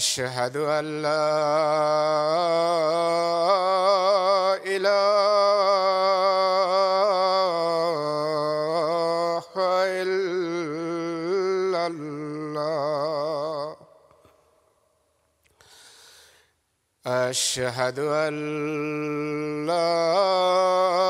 أشهد أن لا إله إلا الله. أشهد أن لا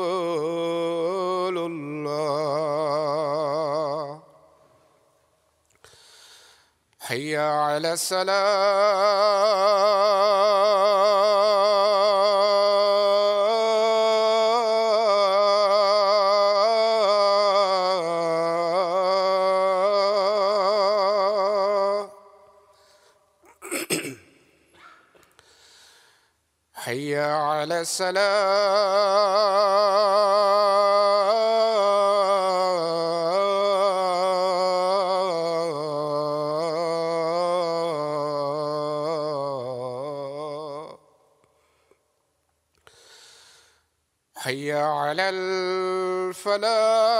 حي على الصلاة حي على السلام. الفلاح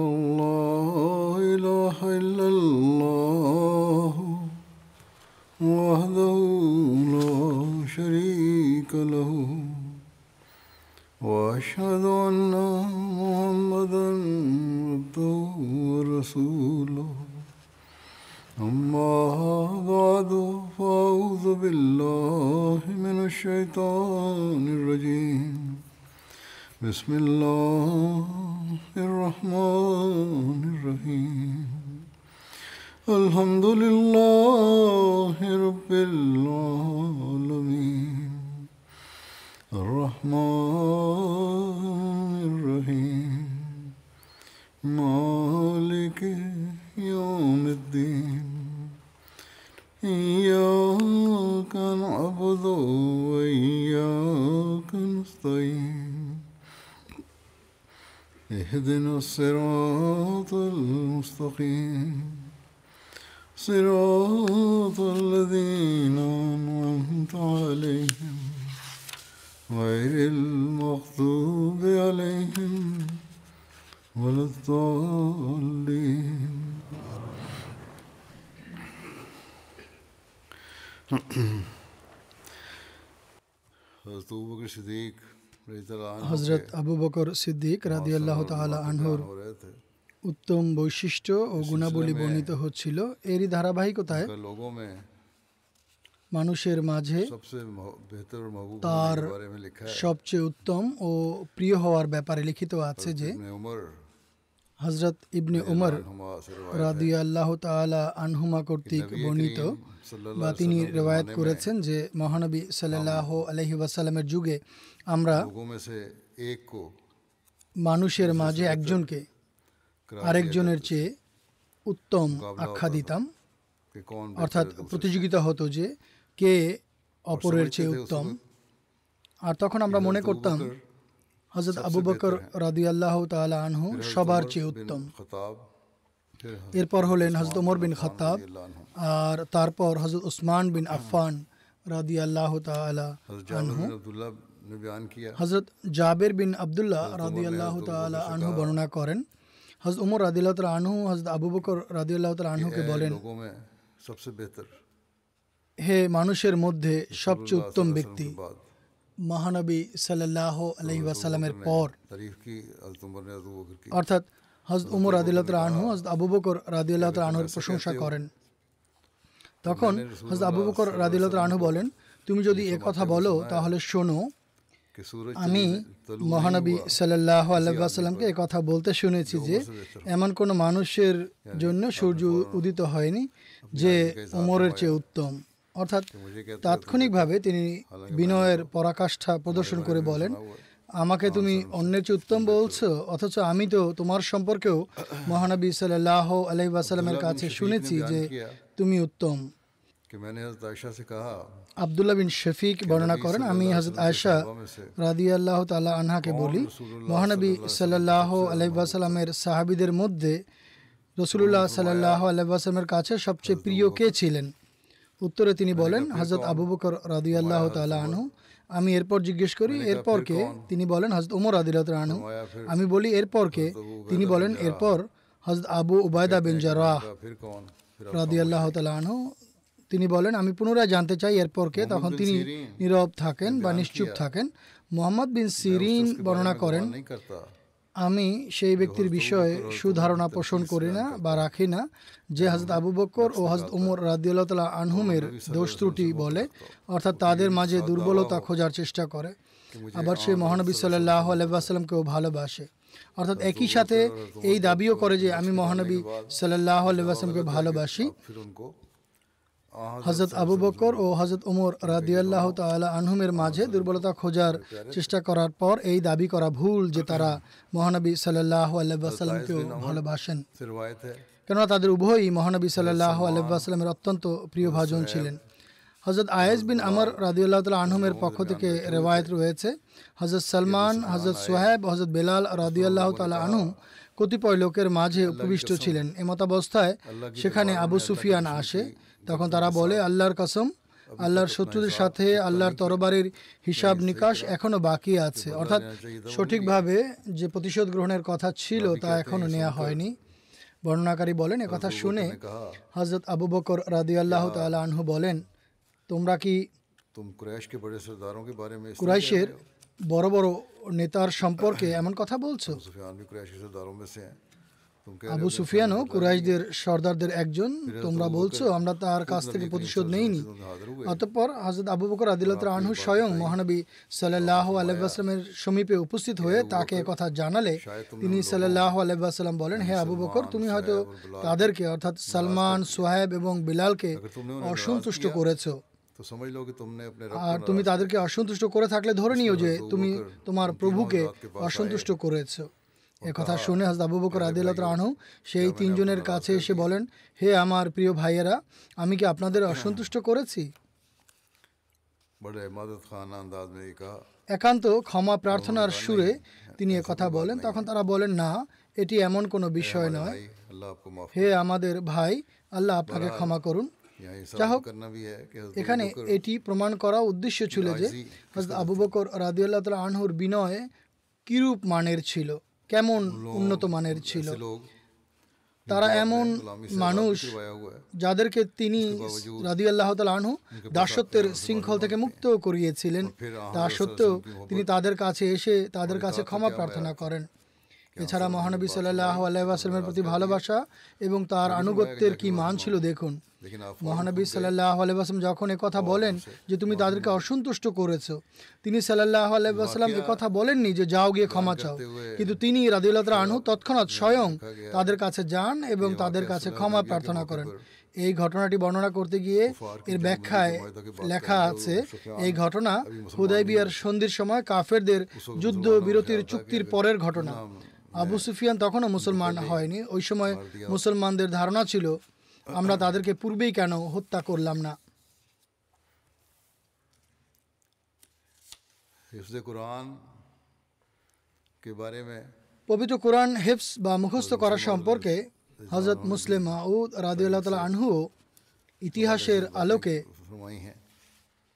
بسم الله الصراط المستقيم صراط হজরত আবু বকর সিদ্দিক রাদি আল্লাহ তালা আনহুর উত্তম বৈশিষ্ট্য ও গুণাবলী বর্ণিত হচ্ছিল। এরই ধারাবাহিকতায় মানুষের মাঝে তার সবচেয়ে উত্তম ও প্রিয় হওয়ার ব্যাপারে লিখিত আছে যে হজরত ইবনে উমর রাদি আল্লাহ তালা আনহুমা কর্তৃক বর্ণিত বা তিনি রেওয়ায়ত করেছেন যে মহানবী সাল্লাহ আলহি ওয়াসালামের যুগে আমরা মানুষের মাঝে একজনকে আরেকজনের চেয়ে উত্তম আখ্যা দিতাম। অর্থাৎ প্রতিযোগিতা হতো যে কে অপরের চেয়ে উত্তম। আর তখন আমরা মনে করতাম হজরত আবু বকর রাদিয়াল্লাহ তালা আনহু সবার চেয়ে উত্তম। এরপর হলেন হজরত ওমর বিন খতাব আর তারপর হজরত উসমান বিন আফফান রাদিয়াল্লাহ তালা আনহু। হজরত জাবের বিন আবদুল্লাহ রাদি আল্লাহ তালা আনহু বর্ণনা করেন। হজ উমর রাদি আল্লাহ তালা আনহু হজরত আবু বকর রাদি আল্লাহ তালা আনহুকে বলেন হে মানুষের মধ্যে সবচেয়ে উত্তম ব্যক্তি মহানবী সাল্লাহ আলহি ওয়াসাল্লামের পর। অর্থাৎ হজরত উমর রাদিল্লাহ আনহু হজরত আবু বকর রাদি রাদিল্লাহ আনহুর প্রশংসা করেন। তখন হজরত আবু বকর রাদিল্লাহ আনহু বলেন তুমি যদি কথা বলো তাহলে শোনো আমি মহানবী সাল্লাহ আল্লাহামকে কথা বলতে শুনেছি যে এমন কোনো মানুষের জন্য সূর্য উদিত হয়নি যে ওমরের চেয়ে উত্তম। অর্থাৎ তাৎক্ষণিকভাবে তিনি বিনয়ের পরাকাষ্ঠা প্রদর্শন করে বলেন আমাকে তুমি অন্যের চেয়ে উত্তম বলছো? অথচ আমি তো তোমার সম্পর্কেও মহানবী সাল্লাহ আলহিবাসাল্লামের কাছে শুনেছি যে তুমি উত্তম। আবদুল্লাহ বিন শফিক বর্ণনা করেন আমি হজরত আয়সা রাদি আল্লাহ তালা আনহাকে বলি মহানবী সাল্লাহ আলাইসাল্লামের সাহাবিদের মধ্যে রসুল্লাহ সাল্লাহ আলাইসাল্লামের কাছে সবচেয়ে প্রিয় কে ছিলেন? উত্তরে তিনি বলেন হজরত আবু বকর রাদি আল্লাহ তালা আনহু। আমি এরপর জিজ্ঞেস করি এরপর কে? তিনি বলেন হজরত উমর রাদি আনহু। আমি বলি এরপর কে? তিনি বলেন এরপর হজরত আবু উবায়দা বিন জারাহ। রাদি আল্লাহ তালা আনহু। তিনি বলেন আমি পুনরায় জানতে চাই এরপরকে তখন তিনি নীরব থাকেন বা নিশ্চুপ থাকেন। মোহাম্মদ বিন সিরিন বর্ণনা করেন আমি সেই ব্যক্তির বিষয়ে সুধারণা পোষণ করি না বা রাখি না। যে হাজত আবু বকর ও হাজত উমর রাদিউল্লাহ আনহুমের দোষ ত্রুটি বলে অর্থাৎ তাদের মাঝে দুর্বলতা খোঁজার চেষ্টা করে। আবার সে মহানবী সাল্লাহ আলাইসাল্লামকেও ভালোবাসে। অর্থাৎ একই সাথে এই দাবিও করে যে আমি মহানবী সাল্লাহ আলাইসাল্লামকে ভালোবাসি। হজরত আবু বকর ও হজরত উমর রাদিয়াল্লাহ তালা আনহুমের মাঝে দুর্বলতা খোঁজার চেষ্টা করার পর এই দাবি করা ভুল যে তারা মহানবী সাল্লাহ আল্লাহামকেও ভালোবাসেন। কেননা তাদের উভয়ই মহানবী সাল্লাহ আল্লাহামের অত্যন্ত প্রিয় ভাজন ছিলেন। হজরত আয়েস বিন আমর রাদিউল্লাহ তাল আনহুমের পক্ষ থেকে রেওয়ায়ত রয়েছে। হজরত সালমান হজরত সোহেব হজরত বেলাল রাদিউল্লাহ তালা আনহুম কতিপয় লোকের মাঝে উপবিষ্ট ছিলেন। এমতাবস্থায় সেখানে আবু সুফিয়ান আসে। তখন তারা বলে আল্লাহর কসম আল্লাহর শত্রুদের সাথে আল্লাহর তরবারির হিসাব নিকাশ এখনও বাকি আছে। অর্থাৎ সঠিকভাবে যে প্রতিশোধ গ্রহণের কথা ছিল তা এখনও নেওয়া হয়নি। বর্ণনাকারী বলেন কথা শুনে হজরত আবু বকর রাদি আল্লাহ তালা আনহু বলেন তোমরা কি কুরাইশের বড় বড় নেতার সম্পর্কে এমন কথা বলছো? আবু সুফিয়ানও কুরাইশদের সর্দারদের একজন। তোমরা বলছো আমরা তার কাছ থেকে প্রতিশোধ নেইনি। অতঃপর হজরত আবু বকর আদিলত আনহু স্বয়ং মহানবী সাল্লাহ আলাইসালামের সমীপে উপস্থিত হয়ে তাকে কথা জানালে তিনি সাল্লাহ আলাইসালাম বলেন হে আবু বকর তুমি হয়তো তাদেরকে অর্থাৎ সালমান সোহেব এবং বিলালকে অসন্তুষ্ট করেছ। আর তুমি তাদেরকে অসন্তুষ্ট করে থাকলে ধরে নিও যে তুমি তোমার প্রভুকে অসন্তুষ্ট করেছ। কথা শুনে হজরত আবু বকর আদিল্লাহ আনহু সেই তিনজনের কাছে এসে বলেন হে আমার প্রিয় ভাইয়েরা আমি কি আপনাদের অসন্তুষ্ট করেছি? একান্ত ক্ষমা প্রার্থনার সুরে তিনি কথা বলেন। তখন তারা বলেন না এটি এমন কোনো বিষয় নয়। হে আমাদের ভাই আল্লাহ আপনাকে ক্ষমা করুন। যা হোক এখানে এটি প্রমাণ করা উদ্দেশ্য ছিল যে আবু বকর রাদিউল্লাহ তাল আনহুর বিনয় কিরূপ মানের ছিল? কেমন উন্নত মানের ছিল? তারা এমন মানুষ যাদেরকে তিনি রাদি আল্লাহ আনহু দাসত্বের শৃঙ্খল থেকে মুক্ত করিয়েছিলেন। তা সত্ত্বেও তিনি তাদের কাছে এসে তাদের কাছে ক্ষমা প্রার্থনা করেন। এছাড়া মহানবী সাল্লাহ আলাইসালামের প্রতি ভালোবাসা এবং তার আনুগত্যের কি মান ছিল দেখুন। মহানবী সাল্লাহ আলাইসালাম যখন কথা বলেন যে তুমি তাদেরকে অসন্তুষ্ট করেছ তিনি সাল্লাহ আলাইসালাম কথা বলেননি যে যাও গিয়ে ক্ষমা চাও। কিন্তু তিনি রাদিউল্লাহ আনহু তৎক্ষণাৎ স্বয়ং তাদের কাছে যান এবং তাদের কাছে ক্ষমা প্রার্থনা করেন। এই ঘটনাটি বর্ণনা করতে গিয়ে এর ব্যাখ্যায় লেখা আছে এই ঘটনা হুদাইবিয়ার সন্ধির সময় কাফেরদের যুদ্ধ বিরতির চুক্তির পরের ঘটনা। আবু সুফিয়ান তখনও মুসলমান হয়নি। ওই সময় মুসলমানদের ধারণা ছিল আমরা তাদেরকে পূর্বেই কেন হত্যা করলাম না? পবিত্র কোরআন হেফস বা মুখস্থ করা সম্পর্কে হজরত মুসলিম মাউদ রাদিউল্লাহ তালা আনহু ইতিহাসের আলোকে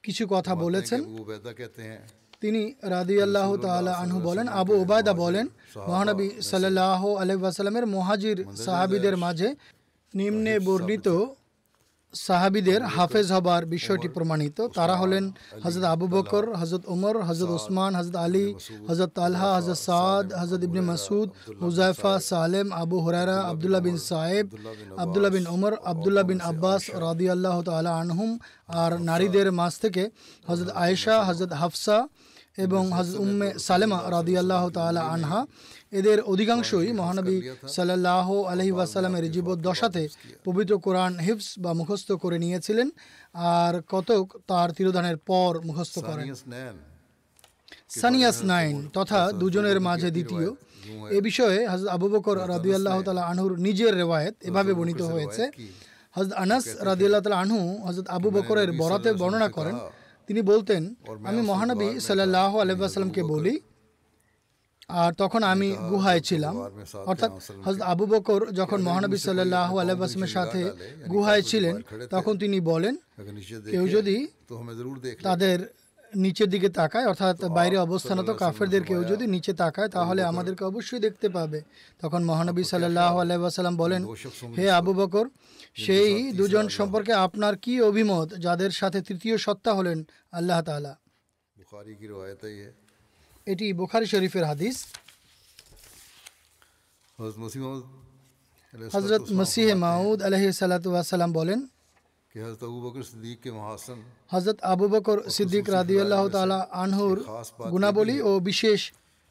কিছু কথা বলেছেন। তিনি রাদি আল্লাহ তালা আনহু বলেন আবু ওবায়দা বলেন মহানবী সাল্লাহ আলহামের মহাজির সাহাবিদের মাঝে নিম্নে বর্ণিত সাহাবিদের হাফেজ হবার বিষয়টি প্রমাণিত। তারা হলেন হজরত আবু বকর হজরত উমর হজরত ওসমান হজরত আলী হজরত তালহা হজরত সাদ হজরত ইবনে মাসুদ হুজাইফা সালেম আবু হুরারা আবদুল্লাহ বিন সাহেব আবদুল্লাহ বিন ওমর আবদুল্লাহ বিন আব্বাস রাদি আল্লাহ তালা আনহুম। আর নারীদের মাঝ থেকে হজরত আয়েশা হজরত হাফসা এবং হজ উম্মে সালেমা রাদিয়াল্লাহ তালা আনহা এদের অধিকাংশই মহানবী সাল্লাহ আলহি ওয়াসালামের জীবদ্দশাতে পবিত্র কোরআন হিফস বা মুখস্থ করে নিয়েছিলেন আর কতক তার তিরোধানের পর মুখস্থ করেন। সানিয়াস নাইন তথা দুজনের মাঝে দ্বিতীয়। এ বিষয়ে হজরত আবু বকর রাদিয়াল্লাহ তালা আনহুর নিজের রেওয়ায়ত এভাবে বর্ণিত হয়েছে। হজরত আনাস রাদিয়াল্লাহ তালা আনহু হজরত আবু বকরের বরাতে বর্ণনা করেন। তিনি বলতেন আমি মহানবী সাল্লাহ আলহামকে বলি আর তখন আমি গুহায় ছিলাম। অর্থাৎ হজরত আবু বকর যখন মহানবী সাল্লাহ আলহামের সাথে গুহায় ছিলেন তখন তিনি বলেন কেউ যদি তাদের নিচের দিকে তাকায় অর্থাৎ বাইরে অবস্থানত কাফেরদের কেউ যদি নিচে তাকায় তাহলে আমাদেরকে অবশ্যই দেখতে পাবে। তখন মহানবী সাল্লাহ আলাইসাল্লাম বলেন হে আবু বকর সেই দুজন সম্পর্কে আপনার কি অভিমত? যাদের সাথে তৃতীয় সত্তা হলেন আল্লাহ তালা এটি বুখারি শরীফের হাদিস। হজরত মসিহ মাউদ আলহি সালাম বলেন হজরত আবু বকর সিদ্দিক রাদিউল্লাহ তালা আনহুর গুণাবলী ও বিশেষ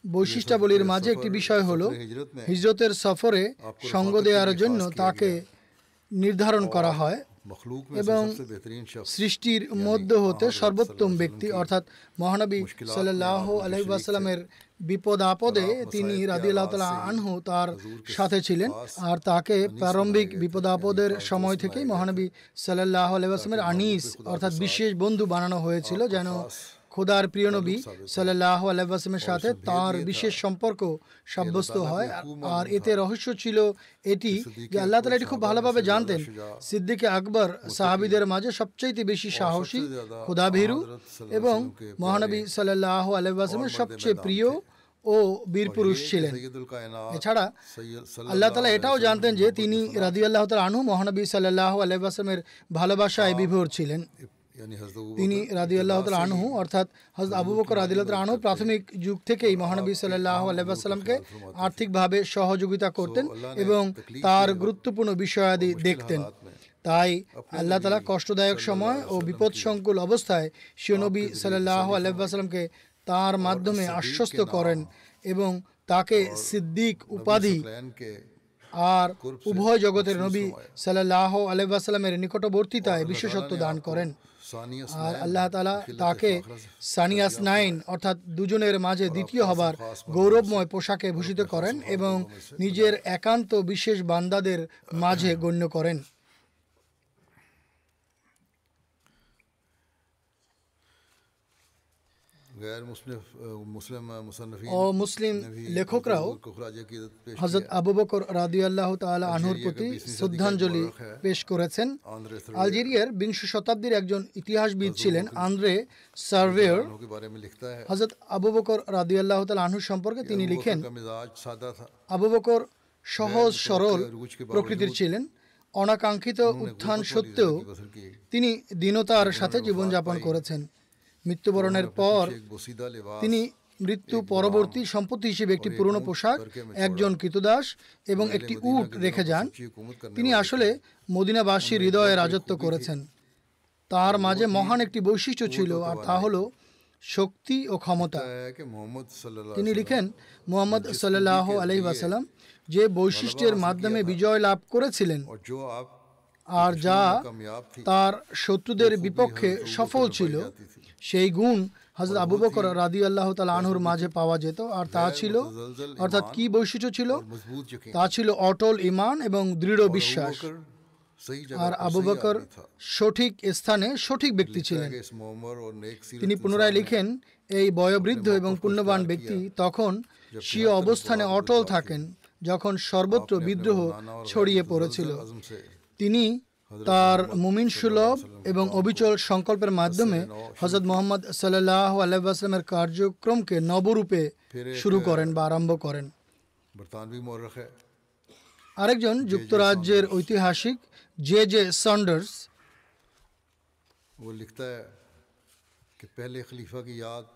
বৈশিষ্ট্যাবলীর মাঝে একটি বিষয় হলো হিজরতের সফরে সঙ্গ দেওয়ার জন্য তাকে নির্ধারণ করা হয় এবং সৃষ্টির মধ্য হতে সর্বোত্তম ব্যক্তি অর্থাৎ মহানবী সাল্লাহ আলহিবাসাল্লামের বিপদ আপদে তিনি রাদিল্লাহ তালা আনহু তার সাথে ছিলেন। আর তাকে প্রারম্ভিক বিপদ আপদের সময় থেকেই মহানবী সাল্লাহ আলহিবাসলামের আনিস অর্থাৎ বিশেষ বন্ধু বানানো হয়েছিল যেন খোদার প্রিয় নবী সাল্লাহ আলাইসলামের সাথে তার বিশেষ সম্পর্ক সাব্যস্ত হয়। আর এতে রহস্য ছিল এটি যে আল্লাহ তালা এটি খুব ভালোভাবে জানতেন। সিদ্দিক আকবর সাহাবিদের মাঝে সবচাইতে বেশি সাহসী খোদাভীরু এবং মহানবী সাল্লাহ আলাইসলামের সবচেয়ে প্রিয় ও বীর পুরুষ ছিলেন। এছাড়া আল্লাহ তালা এটাও জানতেন যে তিনি রাজি আল্লাহ আনু মহানবী সাল্লাহ আলাইসলামের ভালোবাসায় বিভোর ছিলেন। তিনি রাদি আল্লাহ আনহু অর্থাৎ হজরত আবু বকর রাদি আনহু প্রাথমিক যুগ থেকেই মহানবী সাল্লাহ আলাইসাল্লামকে আর্থিকভাবে সহযোগিতা করতেন এবং তার গুরুত্বপূর্ণ বিষয়াদি দেখতেন। তাই আল্লাহ তালা কষ্টদায়ক সময় ও বিপদসংকুল অবস্থায় শিয়নবী সাল্লাহ আলাইসাল্লামকে তার মাধ্যমে আশ্বস্ত করেন এবং তাকে সিদ্দিক উপাধি আর উভয় জগতের নবী সাল্লাহ আলাইসাল্লামের নিকটবর্তীতায় বিশেষত্ব দান করেন। আর আল্লাহ তালা তাকে সানিয়াস নাইন অর্থাৎ দুজনের মাঝে দ্বিতীয় হবার গৌরবময় পোশাকে ভূষিত করেন এবং নিজের একান্ত বিশেষ বান্দাদের মাঝে গণ্য করেন। ও মুসলিম লেখকরাও হজরত আবু বকর আল্লাহ আনহুর প্রতি শ্রদ্ধাঞ্জলি পেশ করেছেন। আলজেরিয়ার বিংশ শতাব্দীর একজন ইতিহাসবিদ ছিলেন আন্দ্রে সার্ভেয়র। হজরত আবু বকর আল্লাহ আনহুর সম্পর্কে তিনি লিখেন আবু বকর সহজ সরল প্রকৃতির ছিলেন। অনাকাঙ্ক্ষিত উত্থান সত্ত্বেও তিনি দীনতার সাথে জীবনযাপন করেছেন। মৃত্যুবরণের পর তিনি মৃত্যু পরবর্তী সম্পত্তি হিসেবে একটি পুরনো পোশাক একজন কৃতদাস এবং একটি উট রেখে যান। তিনি আসলে মদিনাবাসীর হৃদয়ে রাজত্ব করেছেন। তার মাঝে মহান একটি বৈশিষ্ট্য ছিল আর তা হলো শক্তি ও ক্ষমতা। তিনি লিখেন মোহাম্মদ সাল্লাহ আলহি যে বৈশিষ্ট্যের মাধ্যমে বিজয় লাভ করেছিলেন আর যা তার শত্রুদের বিপক্ষে সফল ছিল সেই গুণ হজরত আবু বকর রাদি আল্লাহ তাল আনহুর মাঝে পাওয়া যেত আর তা ছিল অর্থাৎ কি বৈশিষ্ট্য ছিল? তা ছিল অটল ইমান এবং দৃঢ় বিশ্বাস। আর আবু বকর সঠিক স্থানে সঠিক ব্যক্তি ছিলেন। তিনি পুনরায় লিখেন এই বয়োবৃদ্ধ এবং পুণ্যবান ব্যক্তি তখন স্বীয় অবস্থানে অটল থাকেন যখন সর্বত্র বিদ্রোহ ছড়িয়ে পড়েছিল। তিনি তার মুমিন সুলভ এবং অবিচল সংকল্পের মাধ্যমে হজরত মোহাম্মদ সাল্লাহ আলাইসলামের কার্যক্রমকে নবরূপে শুরু করেন বা আরম্ভ করেন। আরেকজন যুক্তরাজ্যের ঐতিহাসিক জে জে সন্ডার্স। লিখতে لکھتا ہے کہ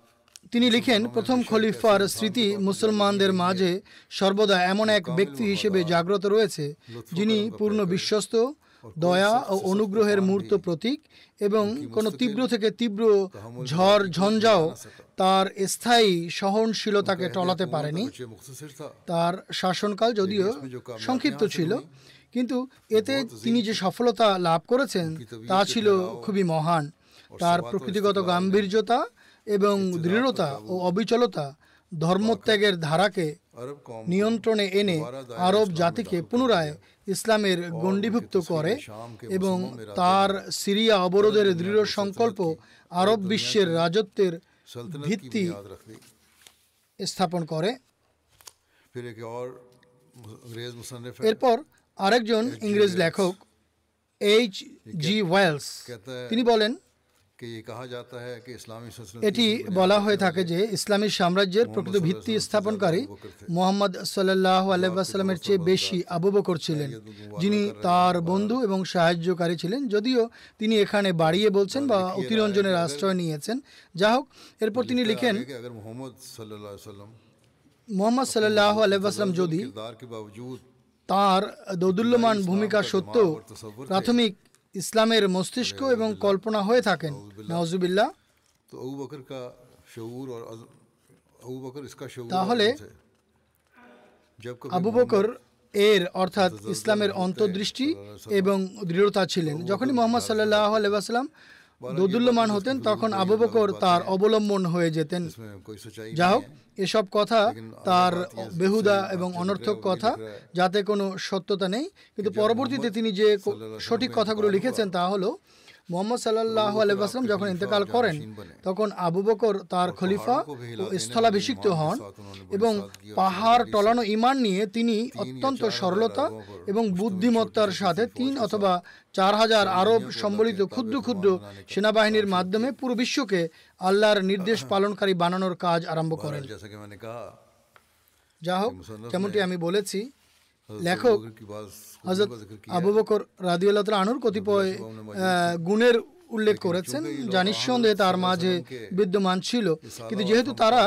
তিনি লিখেন, প্রথম খলিফার স্মৃতি মুসলমানদের মাঝে সর্বদা এমন এক ব্যক্তি হিসেবে জাগ্রত রয়েছে, যিনি পূর্ণ বিশ্বস্ত, দয়া ও অনুগ্রহের মূর্ত প্রতীক এবং কোনো তীব্র থেকে তীব্র ঝড়, ঝঞ্ঝাও তার স্থায়ী সহনশীলতাকে টলাতে পারেনি। তার শাসনকাল যদিও সংক্ষিপ্ত ছিল, কিন্তু এতে তিনি যে সফলতা লাভ করেছেন তা ছিল খুবই মহান। তার প্রকৃতিগত গাম্ভীর্যতা এবং দৃঢ়তা ও অবিচলতা ধর্মত্যাগের ধারাকে নিয়ন্ত্রণে এনে আরব জাতিকে পুনরায় ইসলামের গণ্ডিভুক্ত করে এবং তার সিরিয়া অবরোধের দৃঢ় সংকল্প আরব বিশ্বের রাজত্বের ভিত্তি স্থাপন করে। এরপর আরেকজন ইংরেজ লেখক এইচ জি ওয়েলস। তিনি বলেন এটি বলা হয়ে থাকে যে ইসলামী সাম্রাজ্যের প্রকৃত ভিত্তি স্থাপনকারী মোহাম্মদ সাল্লাহ আলাইসাল্লামের চেয়ে বেশি আবু বকর ছিলেন। যিনি তার বন্ধু এবং সাহায্যকারী ছিলেন। যদিও তিনি এখানে বাড়িয়ে বলছেন বা অতিরঞ্জনের আশ্রয় নিয়েছেন। যা হোক এরপর তিনি লিখেন মোহাম্মদ সাল্লাহ আলাইসাল্লাম যদি তার দৌদুল্যমান ভূমিকা সত্ত্বেও প্রাথমিক ইসলামের মস্তিষ্ক এবং কল্পনা হয়ে থাকেন। নওয়াজুবিল্লা তাহলে আবু বকর এর অর্থাৎ ইসলামের অন্তর্দৃষ্টি এবং দৃঢ়তা ছিলেন। যখনই মোহাম্মদ সাল্লাহ আলাইসাল্লাম দোদুল্যমান হতেন তখন আবু বকর তার অবলম্বন হয়ে যেতেন। যা হোক এসব কথা তার বেহুদা এবং অনর্থক কথা যাতে কোনো সত্যতা নেই। কিন্তু পরবর্তীতে তিনি যে সঠিক কথাগুলো লিখেছেন তা হলো মোহাম্মদ সাল্লাহ আলহাম যখন ইন্তেকাল করেন তখন আবু বকর তার খলিফা ও স্থলাভিষিক্ত হন এবং পাহাড় টলানো ইমান নিয়ে তিনি অত্যন্ত সরলতা এবং বুদ্ধিমত্তার সাথে তিন অথবা চার হাজার আরব সম্বলিত ক্ষুদ্র ক্ষুদ্র সেনাবাহিনীর মাধ্যমে পুরো বিশ্বকে আল্লাহর নির্দেশ পালনকারী বানানোর কাজ আরম্ভ করেন। যা হোক যেমনটি আমি বলেছি লেখক হজরত আবুবকর রাদিউল্লাহ আনুর কতিপয় গুণের উল্লেখ করেছেন। যা নিঃসন্দেহে তার মাঝে বিদ্যমান ছিল। কিন্তু যেহেতু তারা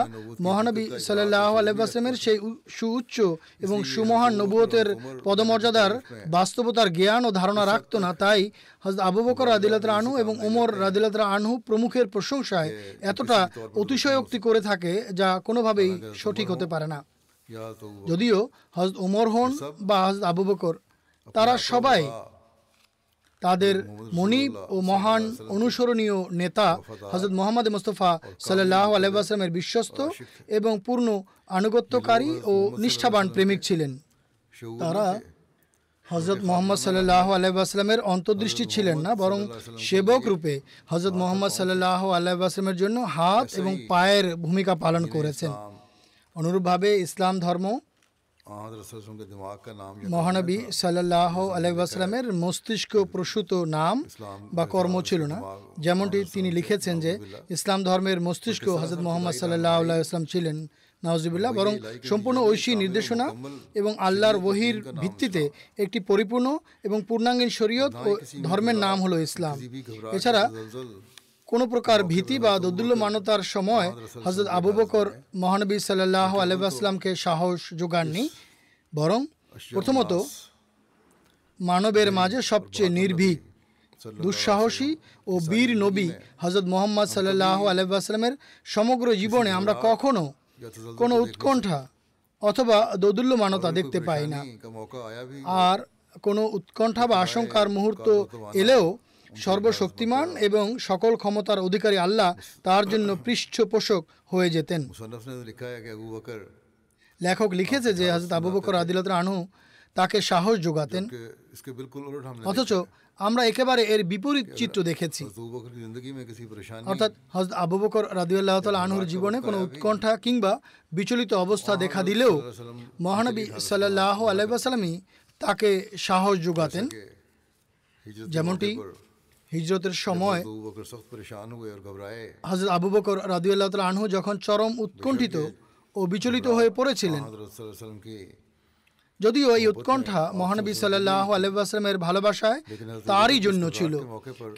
মহানবী সাল্লাহ আলহামের সেই সুউচ্চ এবং সুমহান নবুয়তের পদমর্যাদার বাস্তবতার জ্ঞান ও ধারণা রাখত না। তাই হজরত আবু বকর রাদিলাতরা আনহু এবং ওমর রাদিলাতরা আনহু প্রমুখের প্রশংসায় এতটা অতিশয়োক্তি করে থাকে যা কোনোভাবেই সঠিক হতে পারে না। যদিও হজরত ওমর হন বা হজরত আবুবকর বকর তারা সবাই তাদের মনিব ও মহান অনুসরণীয় নেতা হজরত মোহাম্মদ মুস্তফা সাল্লাহ আলহামের বিশ্বস্ত এবং পূর্ণ আনুগত্যকারী ও নিষ্ঠাবান প্রেমিক ছিলেন। তারা হজরত মোহাম্মদ সাল্লাহ আলাইসলামের অন্তর্দৃষ্টি ছিলেন না বরং সেবক রূপে হজরত মোহাম্মদ সাল্লাহ আলাইসলামের জন্য হাত এবং পায়ের ভূমিকা পালন করেছেন। অনুরূপভাবে ইসলাম ধর্ম মহানবী সাল্লাহ আলাইসালামের মস্তিষ্ক প্রসূত নাম বা কর্ম ছিল না যেমনটি তিনি লিখেছেন যে ইসলাম ধর্মের মস্তিষ্ক হজরত মোহাম্মদ সাল্লাহ আলাইসলাম ছিলেন নওয়াজিবুল্লাহ বরং সম্পূর্ণ ঐশী নির্দেশনা এবং আল্লাহর বহির ভিত্তিতে একটি পরিপূর্ণ এবং পূর্ণাঙ্গীন শরীয়ত ও ধর্মের নাম হলো ইসলাম এছাড়া কোনো প্রকার ভীতি বা দোদুল্যমানতার সময় হজরত আবু বকর মহানবী সাল্লাহ আলহামকে সাহস যোগাননি, বরং প্রথমত মানবের মাঝে সবচেয়ে নির্ভীক, দুঃসাহসী ও বীর নবী হজরত মোহাম্মদ সাল্লাহ আলহামের সমগ্র জীবনে আমরা কখনো কোনো উৎকণ্ঠা অথবা দোদুল্যমানতা দেখতে পাই না। আর কোনো উৎকণ্ঠা বা আশঙ্কার মুহূর্ত এলেও সর্বশক্তিমান এবং সকল ক্ষমতার অধিকারী আল্লাহ তার জন্য পৃষ্ঠপোষক হয়ে যেতেন। লেখক লিখেছে যে হজরত আবু বকর আদিলত আনহু তাকে সাহস যোগাতেন। অথচ আমরা একেবারে এর বিপরীত চিত্র দেখেছি। অর্থাৎ হজরত আবু বকর রাদিউল্লাহ তাল আনহুর জীবনে কোনো উৎকণ্ঠা কিংবা বিচলিত অবস্থা দেখা দিলেও মহানবী সাল্লাহ আলাইসাল্লামই তাকে সাহস যোগাতেন। যেমনটি হিজরতের সময় হজরত আবু বকর রাদিউল্লাহ আনহু যখন চরম উৎকণ্ঠিত ও বিচলিত হয়ে পড়েছিলেন যদিও এই উৎকণ্ঠা মহানবী সাল্লাহ আলহামের ভালোবাসায় তারই জন্য ছিল।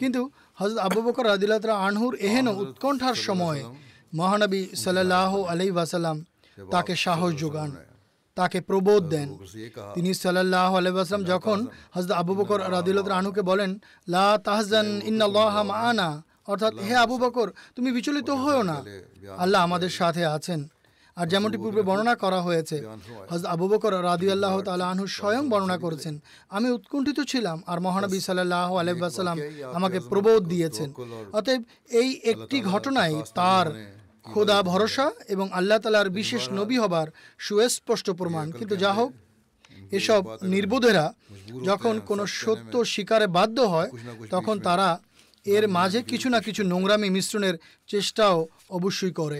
কিন্তু হজরত আবু বকর রাদিল্লাহ আনহুর এহেন উৎকণ্ঠার সময় মহানবী সাল্লাহ আলহি তাকে সাহস যোগান। তাকে প্রবোধ দেন। তিনি সাল্লাহ আলাইসলাম যখন হজরত আবু বকর রাদিলত রানুকে বলেন লা তাহজান ইন্নাল্লাহ আনা অর্থাৎ হে আবু বকর তুমি বিচলিত হও না। আল্লাহ আমাদের সাথে আছেন। আর যেমনটি পূর্বে বর্ণনা করা হয়েছে হজরত আবু বকর রাদি আল্লাহ তালা আনহু স্বয়ং বর্ণনা করেছেন। আমি উৎকণ্ঠিত ছিলাম আর মহানবী সাল্লাহ আলহাম আমাকে প্রবোধ দিয়েছেন। অতএব এই একটি ঘটনায় তার খোদা ভরসা এবং আল্লাহ তালার বিশেষ নবী হবার সুস্পষ্ট প্রমাণ। কিন্তু যা হোক, এসব নির্বোধেরা যখন কোনো সত্য শিকারে বাধ্য হয়, তখন তারা এর মাঝে কিছু না কিছু নোংরামি মিশ্রণের চেষ্টাও অবশ্যই করে।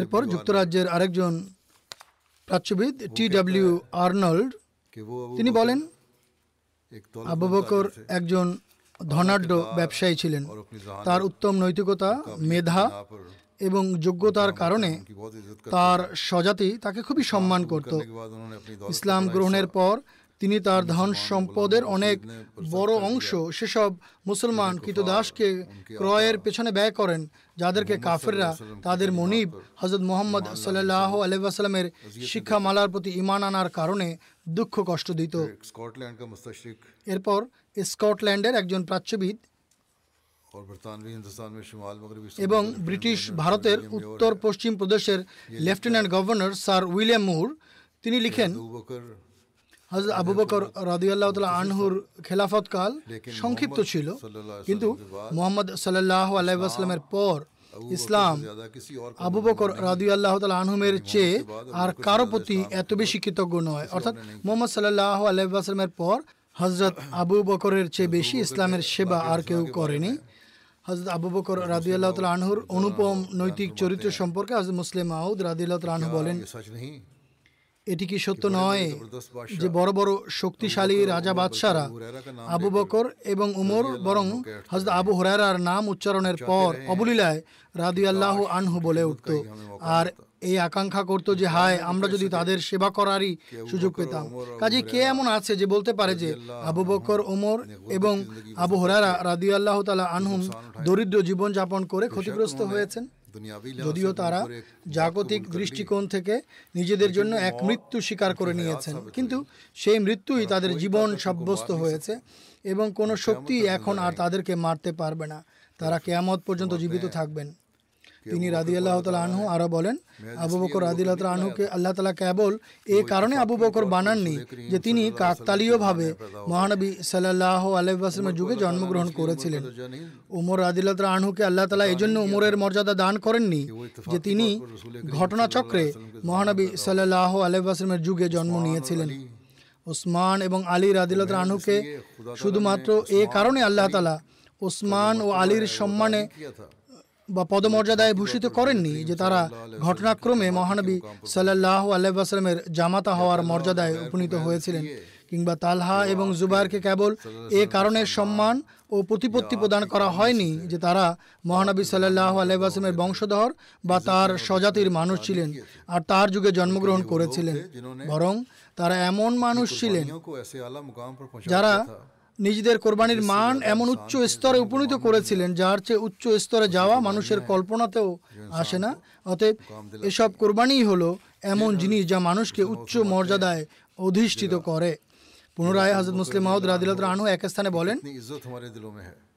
এরপর যুক্তরাজ্যের আরেকজন প্রাচ্যবিদ, টি ডাব্লিউ আর্নল্ড, তিনি বলেন, আবু বকর একজন ধনাঢ্য ব্যবসায়ী ছিলেন। তার উত্তম নৈতিকতা মেধা এবং যোগ্যতার কারণে তার স্বজাতি তাকে খুবই সম্মান করত। ইসলাম গ্রহণের পর তিনি তার ধন সম্পদের অনেক বড় অংশ সেসব মুসলমান কৃতদাসকে ক্রয়ের পেছনে ব্যয় করেন। যাদেরকে কাফেররা তাদের মনিব হজরত মোহাম্মদ সাল্লাহ আলহামের শিক্ষামালার প্রতি ইমান আনার কারণে দুঃখ কষ্ট দিত। এরপর স্কটল্যান্ডের একজন প্রাচ্যবিদ এবং ব্রিটিশ ভারতের উত্তর পশ্চিম প্রদেশের lieutenant governor sir William Muir. তিনি লিখেন, হজরত আবু বকর রাদিউল্লাহ আনহুর খেলাফতকাল সংক্ষিপ্ত ছিল, কিন্তু মোহাম্মদ সাল্লাহ আলাইসালামের পর ইসলাম আবু বকর রাদু আল্লাহ আনহুমের চেয়ে আর কারও প্রতি এত বেশি কৃতজ্ঞ নয়। অর্থাৎ মোহাম্মদ সাল্লাহ আলাইসালামের পর হজরত আবু বকরের চেয়ে বেশি ইসলামের সেবা আর কেউ করেনি। হজরত আবু বকর রাদিয়াল্লাহ তাল আনহুর অনুপম নৈতিক চরিত্র সম্পর্কে হজরত মুসলিম মাহুদ রাদিয়াল্লাহ তাল আনহু বলেন, এটি কি সত্য নয় যে বড় বড় শক্তিশালী রাজা বাদশারা আবু বকর এবং উমর বরং হজরত আবু হরার নাম উচ্চারণের পর অবলীলায় রাদু আল্লাহ আনহু বলে উঠত? আর এই আকাঙ্ক্ষা করত যে হায় আমরা যদি তাদের সেবা করারই সুযোগ পেতাম। কাজে কে এমন আছে যে বলতে পারে যে আবু বকর ওমর এবং আবু হরারা রাদি আল্লাহ তালা আনহুম দরিদ্র জীবনযাপন করে ক্ষতিগ্রস্ত হয়েছেন। যদিও তারা জাগতিক দৃষ্টিকোণ থেকে নিজেদের জন্য এক মৃত্যু স্বীকার করে নিয়েছেন। কিন্তু সেই মৃত্যুই তাদের জীবন সাব্যস্ত হয়েছে। এবং কোনো শক্তি এখন আর তাদেরকে মারতে পারবে না। তারা কেয়ামত পর্যন্ত জীবিত থাকবেন। তিনি রাদি আল্লাহ তালা আনহু আরও বলেন আবু বকর রাদি আল্লাহ তালা আনহুকে আল্লাহ তালা কেবল এ কারণে আবু বকর বানাননি যে তিনি কাকতালীয়ভাবে মহানবী সাল্লাহ আলহামের যুগে জন্মগ্রহণ করেছিলেন। উমর রাদি আল্লাহ তালা আনহুকে আল্লাহ তালা এই জন্য উমরের মর্যাদা দান করেননি যে তিনি ঘটনাচক্রে মহানবী সাল্লাহ আলহামের যুগে জন্ম নিয়েছিলেন। ওসমান এবং আলী রাদিল্লাহ আনহুকে শুধুমাত্র এ কারণে আল্লাহ তালা ওসমান ও আলীর সম্মানে বা পদমর্যাদায় ভূষিত করেননি যে তারা ঘটনাক্রমে মহানবী সাল্লাহ আলাইসালামের জামাতা হওয়ার মর্যাদায় উপনীত হয়েছিলেন, কিংবা তালহা এবং জুবাইরকে কেবল এ কারণে সম্মান ও প্রতিপত্তি প্রদান করা হয়নি যে তারা মহানবী সাল্লাহ আলাইবাসমের বংশধর বা তার স্বজাতির মানুষ ছিলেন আর তার যুগে জন্মগ্রহণ করেছিলেন, বরং তারা এমন মানুষ ছিলেন যারা নিজেদের কোরবানির মান এমন উচ্চ স্তরে উপনীত করেছিলেন যার চেয়ে উচ্চ স্তরে যাওয়া মানুষের কল্পনাতেও আসে না। অতএব এসব কোরবানি হলো এমন জিনিস যা মানুষকে উচ্চ মর্যাদায় অধিষ্ঠিত করে। পুনরায় হজরত মুসলিম মাহুদ রাদিলত রানু এক স্থানে বলেন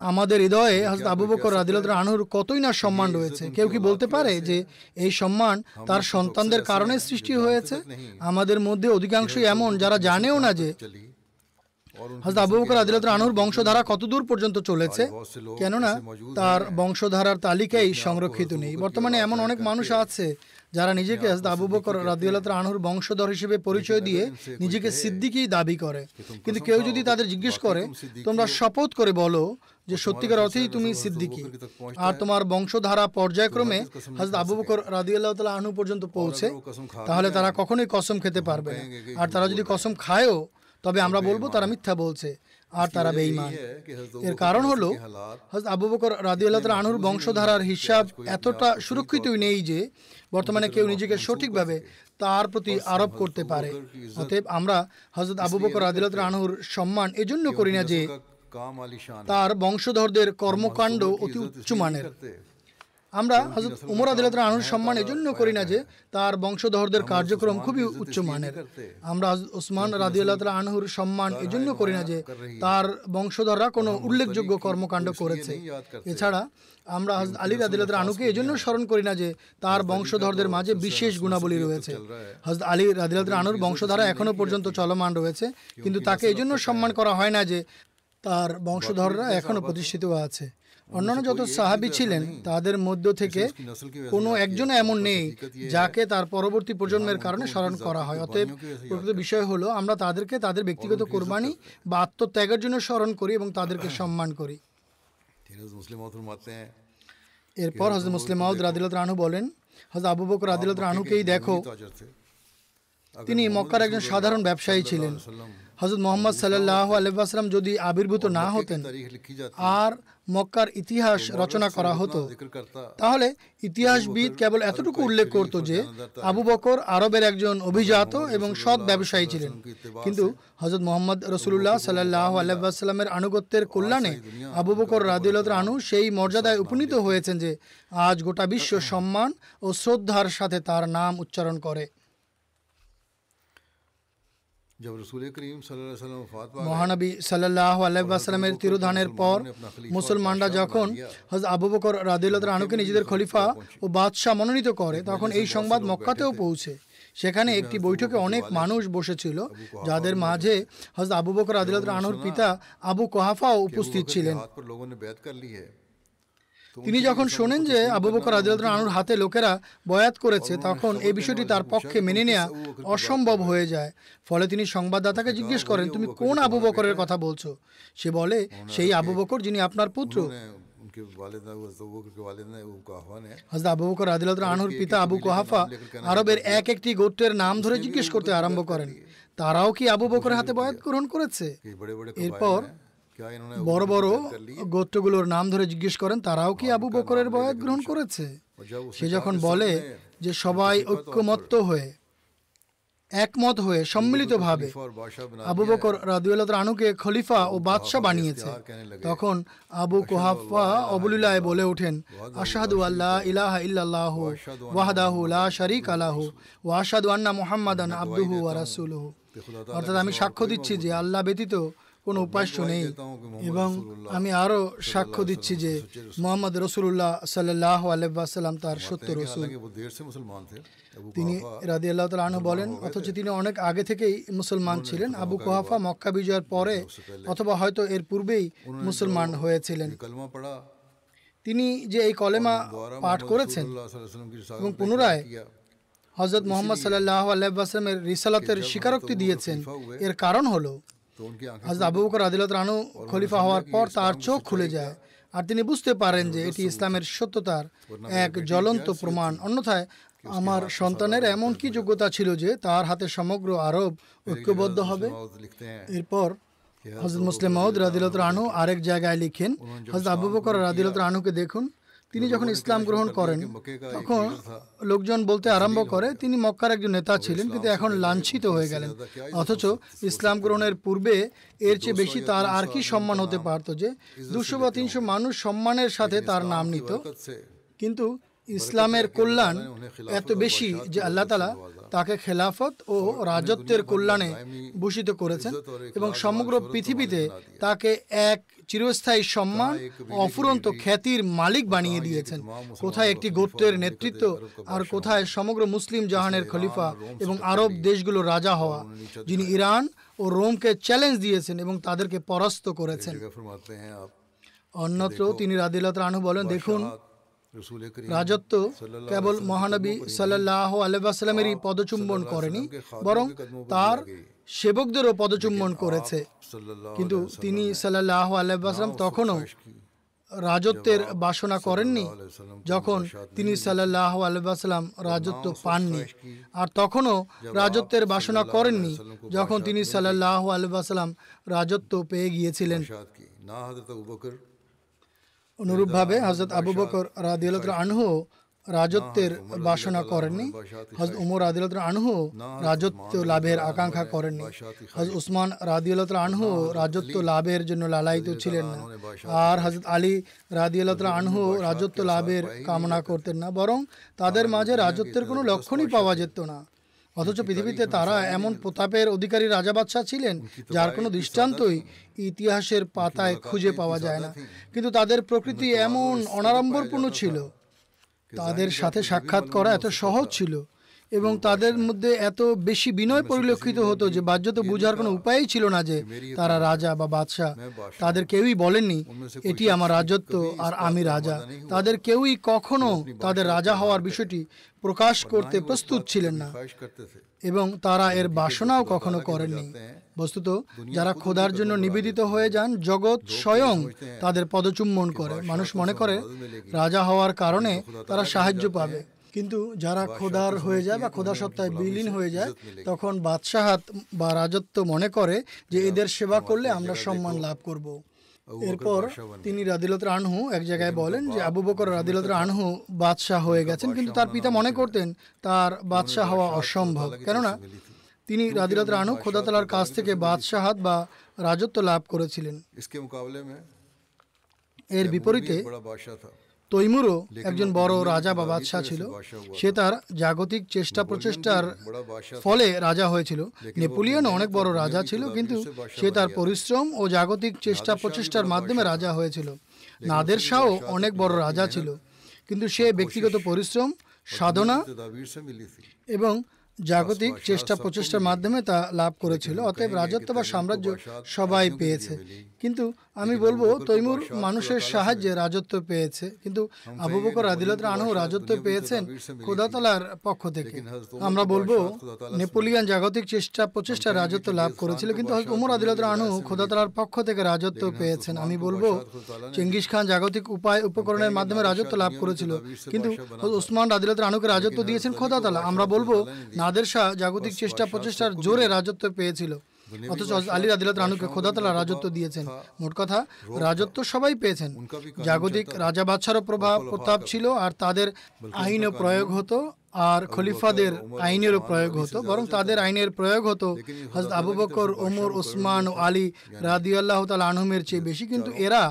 আমাদের হৃদয়ে হজরত আবু বকর রাদিলত আনুর কতই না সম্মান রয়েছে? কেউ কি বলতে পারে যে এই সম্মান তার সন্তানদের কারণে সৃষ্টি হয়েছে। আমাদের মধ্যে অধিকাংশই এমন যারা জানেও না যে হজরত আবু বকর আদিলত আনহুর বংশধারা কতদূর পর্যন্ত চলেছে? কেননা তার বংশধারার তালিকাই সংরক্ষিত নেই। বর্তমানে এমন অনেক মানুষ আছে যারা নিজেকে হজরত আবু বকর রাদিউল্লাহ আনহুর বংশধর হিসেবে পরিচয় দিয়ে নিজেকে সিদ্দিকই দাবি করে। কিন্তু কেউ যদি তাদের জিজ্ঞেস করে তোমরা শপথ করে বলো যে সত্যিকার অর্থেই তুমি সিদ্দিকি। আর তোমার বংশধারা পর্যায়ক্রমে হজরত আবু বকর রাদিউল্লাহ তালা আনহু পর্যন্ত পৌঁছে তাহলে তারা কখনোই কসম খেতে পারবে আর তারা যদি কসম খায়ও তবে আমরা বলব তারা মিথ্যা বলছে আর তারা বেঈমান। এর কারণ হলো হজরত আবু বকর রাদিউল্লাহ আনহুর বংশধারার হিসাব এতটা সুরক্ষিতই নেই যে বর্তমানে কেউ নিজেকে সঠিকভাবে তার প্রতি আরোপ করতে পারে। অতএব আমরা হজরত আবু বকর রাদিউল্লাহ আনুর সম্মান এজন্য করি না যে তার বংশধরদের কর্মকাণ্ড অতি উচ্চমানের আমরা হজরত উমর আদিলত আনুর সম্মান এজন্য করি না যে তার বংশধরদের কার্যক্রম খুবই উচ্চমানের আমরা ওসমান রাদিউল্লাহ তাআলা আনহুর সম্মান এজন্য করি না যে তার বংশধররা কোনো উল্লেখযোগ্য কর্মকাণ্ড করেছে। এছাড়া আমরা হজরত আলী রাদিউল্লাহ তাআলা আনহুকে এজন্য স্মরণ করি না যে তার বংশধরদের মাঝে বিশেষ গুণাবলী রয়েছে। হজরত আলী রাদিউল্লাহ তাআলা আনহুর বংশধারা এখনও পর্যন্ত চলমান রয়েছে। কিন্তু তাকে এজন্য সম্মান করা হয় না যে তার বংশধররা এখনও প্রতিষ্ঠিত আছে। অন্যান্য যত সাহাবি ছিলেন তাদের মধ্য থেকে কোনো একজন এমন নেই যাকে তার পরবর্তী প্রজন্মের কারণে স্মরণ করা হয়। অতএব প্রকৃত বিষয় হলো আমরা তাদেরকে তাদের ব্যক্তিগত কোরবানি বা আত্মত্যাগের জন্য স্মরণ করি এবং তাদেরকে সম্মান করি। এরপর হজরত মুসলিম মাউদ রাদিলত রানু বলেন হজরত আবু বকর রাদিলত রানুকেই দেখো তিনি মক্কার একজন সাধারণ ব্যবসায়ী ছিলেন। হজরত মোহাম্মদ সাল্লাহ আলহাম যদি আবির্ভূত না হতেন আর মক্কার ইতিহাস রচনা করা হতো। তাহলে ইতিহাসবিদ কেবল এতটুকু উল্লেখ করত যে আবু বকর আরবের একজন অভিজাত এবং সৎ ব্যবসায়ী ছিলেন। কিন্তু হজরত মোহাম্মদ রসুল্লাহ সাল্লাহ আল্লাহামের আনুগত্যের কল্যাণে আবু বকর রাদিউল্লাহ আনু সেই মর্যাদায় উপনীত হয়েছেন যে আজ গোটা বিশ্ব সম্মান ও শ্রদ্ধার সাথে তার নাম উচ্চারণ করে। মহানবী সাল্লাহ আলাইসাল্লামের তিরোধানের পর মুসলমানরা যখন হজ আবু বকর রাদিউল্লাহ আনুকে নিজেদের খলিফা ও বাদশাহ মনোনীত করে তখন এই সংবাদ মক্কাতেও পৌঁছে। সেখানে একটি বৈঠকে অনেক মানুষ বসেছিল যাদের মাঝে হজ আবু বকর রাদিউল্লাহ আনুর পিতা আবু কোহাফাও উপস্থিত ছিলেন। তিনি যখন শোনেন যে আবু বকর রাজিউদ্দিন আনুর হাতে লোকেরা বয়াত করেছে, তখন এই বিষয়টি তার পক্ষে মেনে নেওয়া অসম্ভব হয়ে যায়। ফলে তিনি সংবাদদাতাকে জিজ্ঞেস করেন, তুমি কোন আবু বকরের কথা বলছো? সে বলে, সেই আবু বকর যিনি আপনার পুত্র। হজরত আবু বকর রাদিয়াল্লাহু আনহুর পিতা আবু কুহাফা আরবের এক একটি গোত্রের নাম ধরে জিজ্ঞেস করতে আরম্ভ করেন। তারাও কি আবু বকরের হাতে বয়াত গ্রহণ করেছে? এরপর বড় বড় গোত্রগুলোর নাম ধরে জিজ্ঞেস করেন তারাও কি আবু বকরের বয়াত গ্রহণ করেছে? সে যখন বলে যে সবাই ঐক্যমত্য হয়ে একমত হয়ে সম্মিলিতভাবে আবু বকর রাদিউল্লাহ রানুকে খলিফা ও বাদশাহ বানিয়েছে। তখন আবু কোহাফা অবলুলায় বলে ওঠেন আশহাদু আল্লাহ ইলাহা ইল্লাল্লাহু ওয়াহদাহু লা শারিক আলাহু ওয়া আশহাদু আন্না মুহাম্মাদান আবদুহু ওয়া রাসূলুহু। অর্থাৎ আমি সাক্ষ্য দিচ্ছি যে আল্লাহ ব্যতীত কোনো উপাস্য নেই। এবং আমি আরও সাক্ষ্য দিচ্ছি যে মোহাম্মদ রসুল্লাহ সাল্লাহ আলহ্লাম তার সত্য রসুল। তিনি রাজি আল্লাহ তালু বলেন, অথচ তিনি অনেক আগে থেকেই মুসলমান ছিলেন। আবু কোহাফা মক্কা বিজয়ের পরে অথবা হয়তো এর পূর্বেই মুসলমান হয়েছিলেন। তিনি যে এই কলেমা পাঠ করেছেন এবং পুনরায় হজরত মোহাম্মদ সাল্লাহ আল্লাহ আসলামের রিসালাতের স্বীকারোক্তি দিয়েছেন, এর কারণ হলো হাজরত আবু বকর আদিলত রানু খলিফা হওয়ার পর তার চোখ খুলে যায়। আর তিনি বুঝতে পারেন যে এটি ইসলামের সত্যতার এক জ্বলন্ত প্রমাণ। অন্যথায় আমার সন্তানের এমন কি যোগ্যতা ছিল যে তার হাতে সমগ্র আরব ঐক্যবদ্ধ হবে? এরপর হজরত মুসলিম মহদ রাদিলত রানু আরেক জায়গায় লিখেন। হজরত আবু বকর রাদিলত রানুকে দেখুন। তিনি যখন ইসলাম গ্রহণ করেন, তখন লোকজন বলতে আরম্ভ করে, তিনি মক্কার একজন নেতা ছিলেন, কিন্তু এখন লাঞ্ছিত হয়ে গেলেন। অথচ ইসলাম গ্রহণের পূর্বে এর চেয়ে বেশি তার আর কি সম্মান হতে পারত যে, দুশো বা তিনশো মানুষ সম্মানের সাথে তার নাম নিত। কিন্তু ইসলামের কল্যাণ এত বেশি যে আল্লাহ তালা তাকে খেলাফত ও রাজত্বের কল্যাণে ভূষিত করেছেন এবং সমগ্র পৃথিবীতে তাকে এক চিরস্থায়ী সম্মান অফুরন্ত খ্যাতির মালিক বানিয়ে দিয়েছেন। কোথায় একটি গোত্রের নেতৃত্ব আর কোথায় সমগ্র মুসলিম জাহানের খলিফা এবং আরব দেশগুলো রাজা হওয়া যিনি ইরান ও রোমকে চ্যালেঞ্জ দিয়েছেন এবং তাদেরকে পরাস্ত করেছেন। অন্যত্র তিনি রাদিল্লাহ রানু বলেন দেখুন রাজত্ব কেবল মহানবী সাল্লাহ আলহামেরই পদচুম্বন করেনি বরং তার সেবকদেরও পদচুম্বন করেছে। কিন্তু তিনি সাল্লাহ আলাইসালাম তখনও রাজত্বের বাসনা করেননি যখন তিনি সাল্লাহ আলাইসালাম রাজত্ব পাননি আর তখনও রাজত্বের বাসনা করেননি যখন তিনি সাল্লাহ আলাইসালাম রাজত্ব পেয়ে গিয়েছিলেন। অনুরূপভাবে হজরত আবু বকর রাদিয়াল আনহু রাজত্বের বাসনা করেননি। হজ উমর রাদিয়াল আনহু রাজত্ব লাভের আকাঙ্ক্ষা করেননি। হজরত উসমান রাদিয়াল আনহু রাজত্ব লাভের জন্য লালায়িত ছিলেন না। আর হজরত আলী রাদিয়াল আনহু রাজত্ব লাভের কামনা করতেন না বরং তাদের মাঝে রাজত্বের কোনো লক্ষণই পাওয়া যেত না। অথচ পৃথিবীতে তারা এমন প্রতাপের অধিকারী রাজা বাদশাহ ছিলেন যার কোনো দৃষ্টান্তই ইতিহাসের পাতায় খুঁজে পাওয়া যায় না। কিন্তু তাদের প্রকৃতি এমন অনাড়ম্বরপূর্ণ ছিল তাদের সাথে সাক্ষাৎ করা এত সহজ ছিল এবং তাদের মধ্যে এত বেশি বিনয় পরিলক্ষিত হতো যে বাহ্যত বোঝার কোনো উপায়ই ছিল না যে তারা রাজা বা বাদশাহ তাদের কেউই বলেননি এটি আমার রাজত্ব আর আমি রাজা। তাদের কেউই কখনো তাদের রাজা হওয়ার বিষয়টি প্রকাশ করতে প্রস্তুত ছিলেন না। এবং তারা এর বাসনাও কখনো করেননি। বস্তুত যারা খোদার জন্য নিবেদিত হয়ে যান জগৎ স্বয়ং তাদের পদচুম্বন করে। মানুষ মনে করে রাজা হওয়ার কারণে তারা সাহায্য পাবে। কিন্তু যারা খোদার হয়ে যায় বা খোদা সত্তায় বিলীন হয়ে যায় তখন বাদশাহাত বা রাজত্ব মনে করে যে এদের সেবা করলে আমরা সম্মান লাভ করব। এরপর তিনি রাদিলত রানহু এক জায়গায় বলেন যে আবু বকর রাদিলত রানহু বাদশাহ হয়ে গেছেন কিন্তু তার পিতা মনে করতেন তার বাদশাহ হওয়া অসম্ভব। কেননা তিনি রাদিলত রানহু খোদাতলার কাছ থেকে বাদশাহাত বা রাজত্ব লাভ করেছিলেন। এর বিপরীতে তৈমুরও একজন বড় রাজা বা বাদশাহ ছিল। সে তার জাগতিক চেষ্টা প্রচেষ্টার ফলে রাজা হয়েছিল। নেপোলিয়ন অনেক বড় রাজা ছিল কিন্তু সে তার পরিশ্রম ও জাগতিক চেষ্টা প্রচেষ্টার মাধ্যমে রাজা হয়েছিল। নাদের শাহও অনেক বড় রাজা ছিল। কিন্তু সে ব্যক্তিগত পরিশ্রম সাধনা এবং জাগতিক চেষ্টা প্রচেষ্টার মাধ্যমে তা লাভ করেছিল অতএব রাজত্ব বা সাম্রাজ্য সবাই পেয়েছে। কিন্তু আমি বলব তৈমুর মানুষের সাহায্যে রাজত্ব। পেয়েছে। কিন্তু আবু বকর আদিলত আনহু রাজত্ব পেয়েছেন খোদাতলার পক্ষ থেকে। আমরা বলব নেপোলিয়ান জাগতিক চেষ্টা প্রচেষ্টা রাজত্ব লাভ করেছিল কিন্তু হয়তো উমর আদিলত আনহু খোদাতলার পক্ষ থেকে রাজত্ব পেয়েছেন। আমি বলব চেঙ্গিস খান জাগতিক উপায় উপকরণের মাধ্যমে রাজত্ব লাভ করেছিল। কিন্তু উসমান আদিলত আনহুকে রাজত্ব দিয়েছেন খোদাতলা। আমরা বলব নাদের শাহ জাগতিক চেষ্টা প্রচেষ্টার জোরে রাজত্ব পেয়েছিল। অথচ আলী রাদিলত রানুকে খোদাতলা রাজত্ব দিয়েছেন। মোট কথা রাজত্ব সবাই পেয়েছেন। জাগতিক রাজা বাদশারও প্রভাব প্রতাপ ছিল আর তাদের আইনও প্রয়োগ হতো আর খলিফাদের আইনেরও প্রয়োগ হতো বরং তাদের আইনের প্রয়োগ হতো। হজরত আবু বকর ওমর ওসমান ও আলী রাদি আল্লাহ তাল আনহুমের চেয়ে বেশি কিন্তু এরা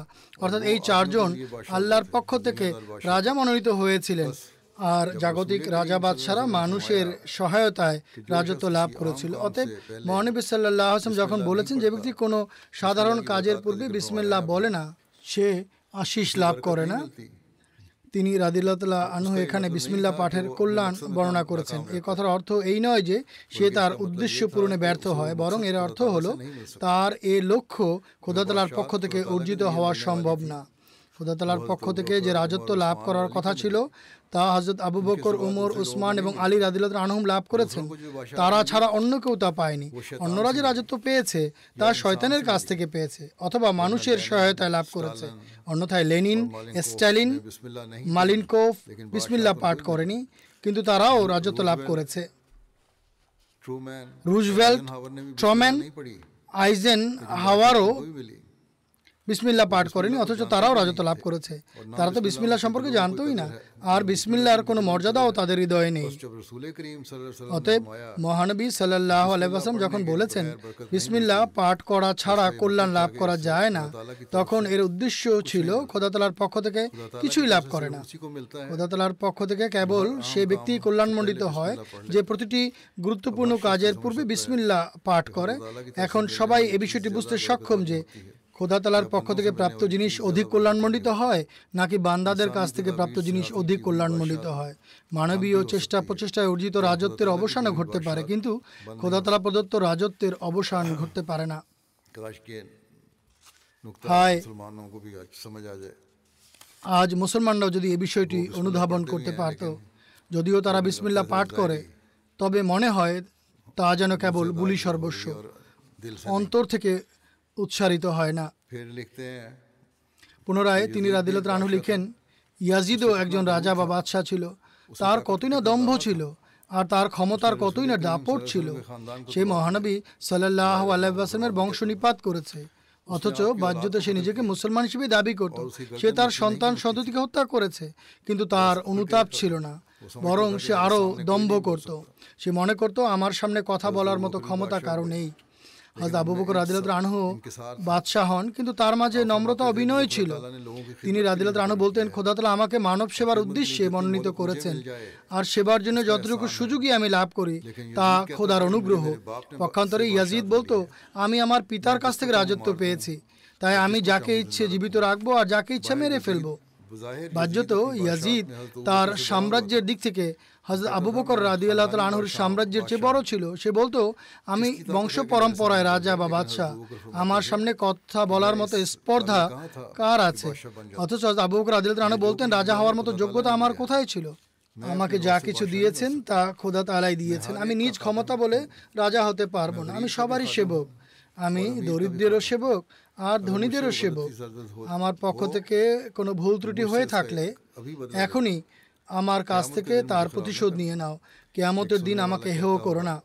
অর্থাৎ এই চারজন আল্লাহর পক্ষ থেকে রাজা মনোনীত হয়েছিলেন। আর জাগতিক রাজা বাদশারা মানুষের সহায়তায় রাজত্ব লাভ করেছিল। অতএব মহানবী সাল্লাহ আসলাম যখন বলেছেন যে ব্যক্তি কোনো সাধারণ কাজের পূর্বে বিসমিল্লাহ বলে না সে আশিস লাভ করে না। তিনি রাদিল্লাহ আনহু এখানে বিসমিল্লাহ পাঠের কল্যাণ বর্ণনা করেছেন। এ কথার অর্থ এই নয় যে সে তার উদ্দেশ্য পূরণে ব্যর্থ হয় বরং এর অর্থ হলো তার এ লক্ষ্য খোদাতলার পক্ষ থেকে অর্জিত হওয়া সম্ভব না। খোদাতালার পক্ষ থেকে যে রাজত্ব লাভ করার কথা ছিল তা হজরত আবু বকর উমর উসমান এবং আলী রাদিল্লাহ আনহুম লাভ করেছেন। তারা ছাড়া অন্য কেউ তা পায়নি। অন্যরা যে রাজত্ব পেয়েছে তা শয়তানের কাছ থেকে পেয়েছে। অথবা মানুষের সহায়তায় লাভ করেছে। অন্যথায় লেনিন স্ট্যালিন মালিনকোফ বিসমিল্লা পাঠ করেনি। কিন্তু তারাও রাজত্ব লাভ করেছে। রুজভেল্ট ট্রমেন আইজেন হাওয়ারও বিসমিল্লা পাঠ করেনি, অথচ তারাও রাজত্ব লাভ করেছে। তারা তো বিসমিল্লা সম্পর্কে জানতোই না। আর বিসমিল্লার কোনো মর্যাদাও তাদের হৃদয়ে নেই। অতএব মহানবী সাল্লাহ আলাইসাম যখন বলেছেন, বিসমিল্লা পাঠ করা ছাড়া কল্যাণ লাভ করা যায় না, তখন এর উদ্দেশ্য ছিল খোদাতলার পক্ষ থেকে কিছুই লাভ করে না। খোদাতলার পক্ষ থেকে কেবল সে ব্যক্তি কল্যাণমণ্ডিত হয়, যে প্রতিটি গুরুত্বপূর্ণ কাজের পূর্বে বিসমিল্লা পাঠ করে। এখন সবাই এ বিষয়টি বুঝতে সক্ষম যে খোদাতালার পক্ষ থেকে প্রাপ্ত জিনিস অধিক কল্যাণমণ্ডিত হয় নাকি বান্দাদের কাছ থেকে প্রাপ্ত জিনিস অধিক কল্যাণমণ্ডিত হয়? মানবীয় চেষ্টা প্রচেষ্টায় অর্জিত রাজত্বের অবসানও ঘটতে পারে কিন্তু খোদাতলা প্রদত্ত রাজত্বের অবসান ঘটতে পারে না। আজ মুসলমানরাও যদি এ বিষয়টি অনুধাবন করতে পারত যদিও তারা বিসমিল্লা পাঠ করে তবে মনে হয় তা যেন কেবল বুলি সর্বস্ব। অন্তর থেকে উচ্চারিত হয় না। পুনরায় তিনি রাদিলত রানু লিখেন ইয়াজিদও একজন রাজা বা বাদশাহ ছিল। তার কতই না দম্ভ ছিল আর তার ক্ষমতার কতই না দাপট ছিল। সে মহানবী সাল্লাহ আলাইসালামের বংশ নিপাত করেছে। অথচ বাহ্যতে সে নিজেকে মুসলমান হিসেবে দাবি করত। সে তার সন্তান সন্ততিকে হত্যা করেছে কিন্তু তার অনুতাপ ছিল না। বরং সে আরও দম্ভ করত। সে মনে করত আমার সামনে কথা বলার মতো ক্ষমতা কারও নেই। হজরত আবু বকর রাদিলত রানহু বাদশাহ হন কিন্তু তার মাঝে নম্রতা অভিনয় ছিল। তিনি রাদিলত রানহু বলতেন খোদাতলা আমাকে মানব সেবার উদ্দেশ্যে মনোনীত করেছেন আর সেবার জন্য যতটুকু সুযোগই আমি লাভ করি তা খোদার অনুগ্রহ। পক্ষান্তরে ইয়াজিদ বলতো আমি আমার পিতার কাছ থেকে রাজত্ব পেয়েছি তাই আমি যাকে ইচ্ছে জীবিত রাখব আর যাকে ইচ্ছে মেরে ফেলব। বাহ্যত ইয়াজিদ তার সাম্রাজ্যের দিক থেকে হজরত আবু বকর রাদি আল্লাহ তাল আনহুর সাম্রাজ্যের চেয়ে বড় ছিল সে বলতো আমি বংশ পরম্পরায় রাজা বা বাদশাহ। আমার সামনে কথা বলার মতো স্পর্ধা কার আছে? অথচ আবু বকর রাদি আনহু বলতেন রাজা হওয়ার মতো যোগ্যতা আমার কোথায় ছিল? আমাকে যা কিছু দিয়েছেন তা খোদা তালাই দিয়েছেন। আমি নিজ ক্ষমতা বলে। রাজা হতে পারব না আমি সবারই সেবক। আমি দরিদ্রেরও সেবক। আর ধনীদেরও সেবক। আমার পক্ষ থেকে কোনো ভুল ত্রুটি হয়ে থাকলে এখনই আমার কাছ থেকে তার প্রতিশোধ নিয়ে নাও। কেয়ামতের দিন আমাকে হেও করো না।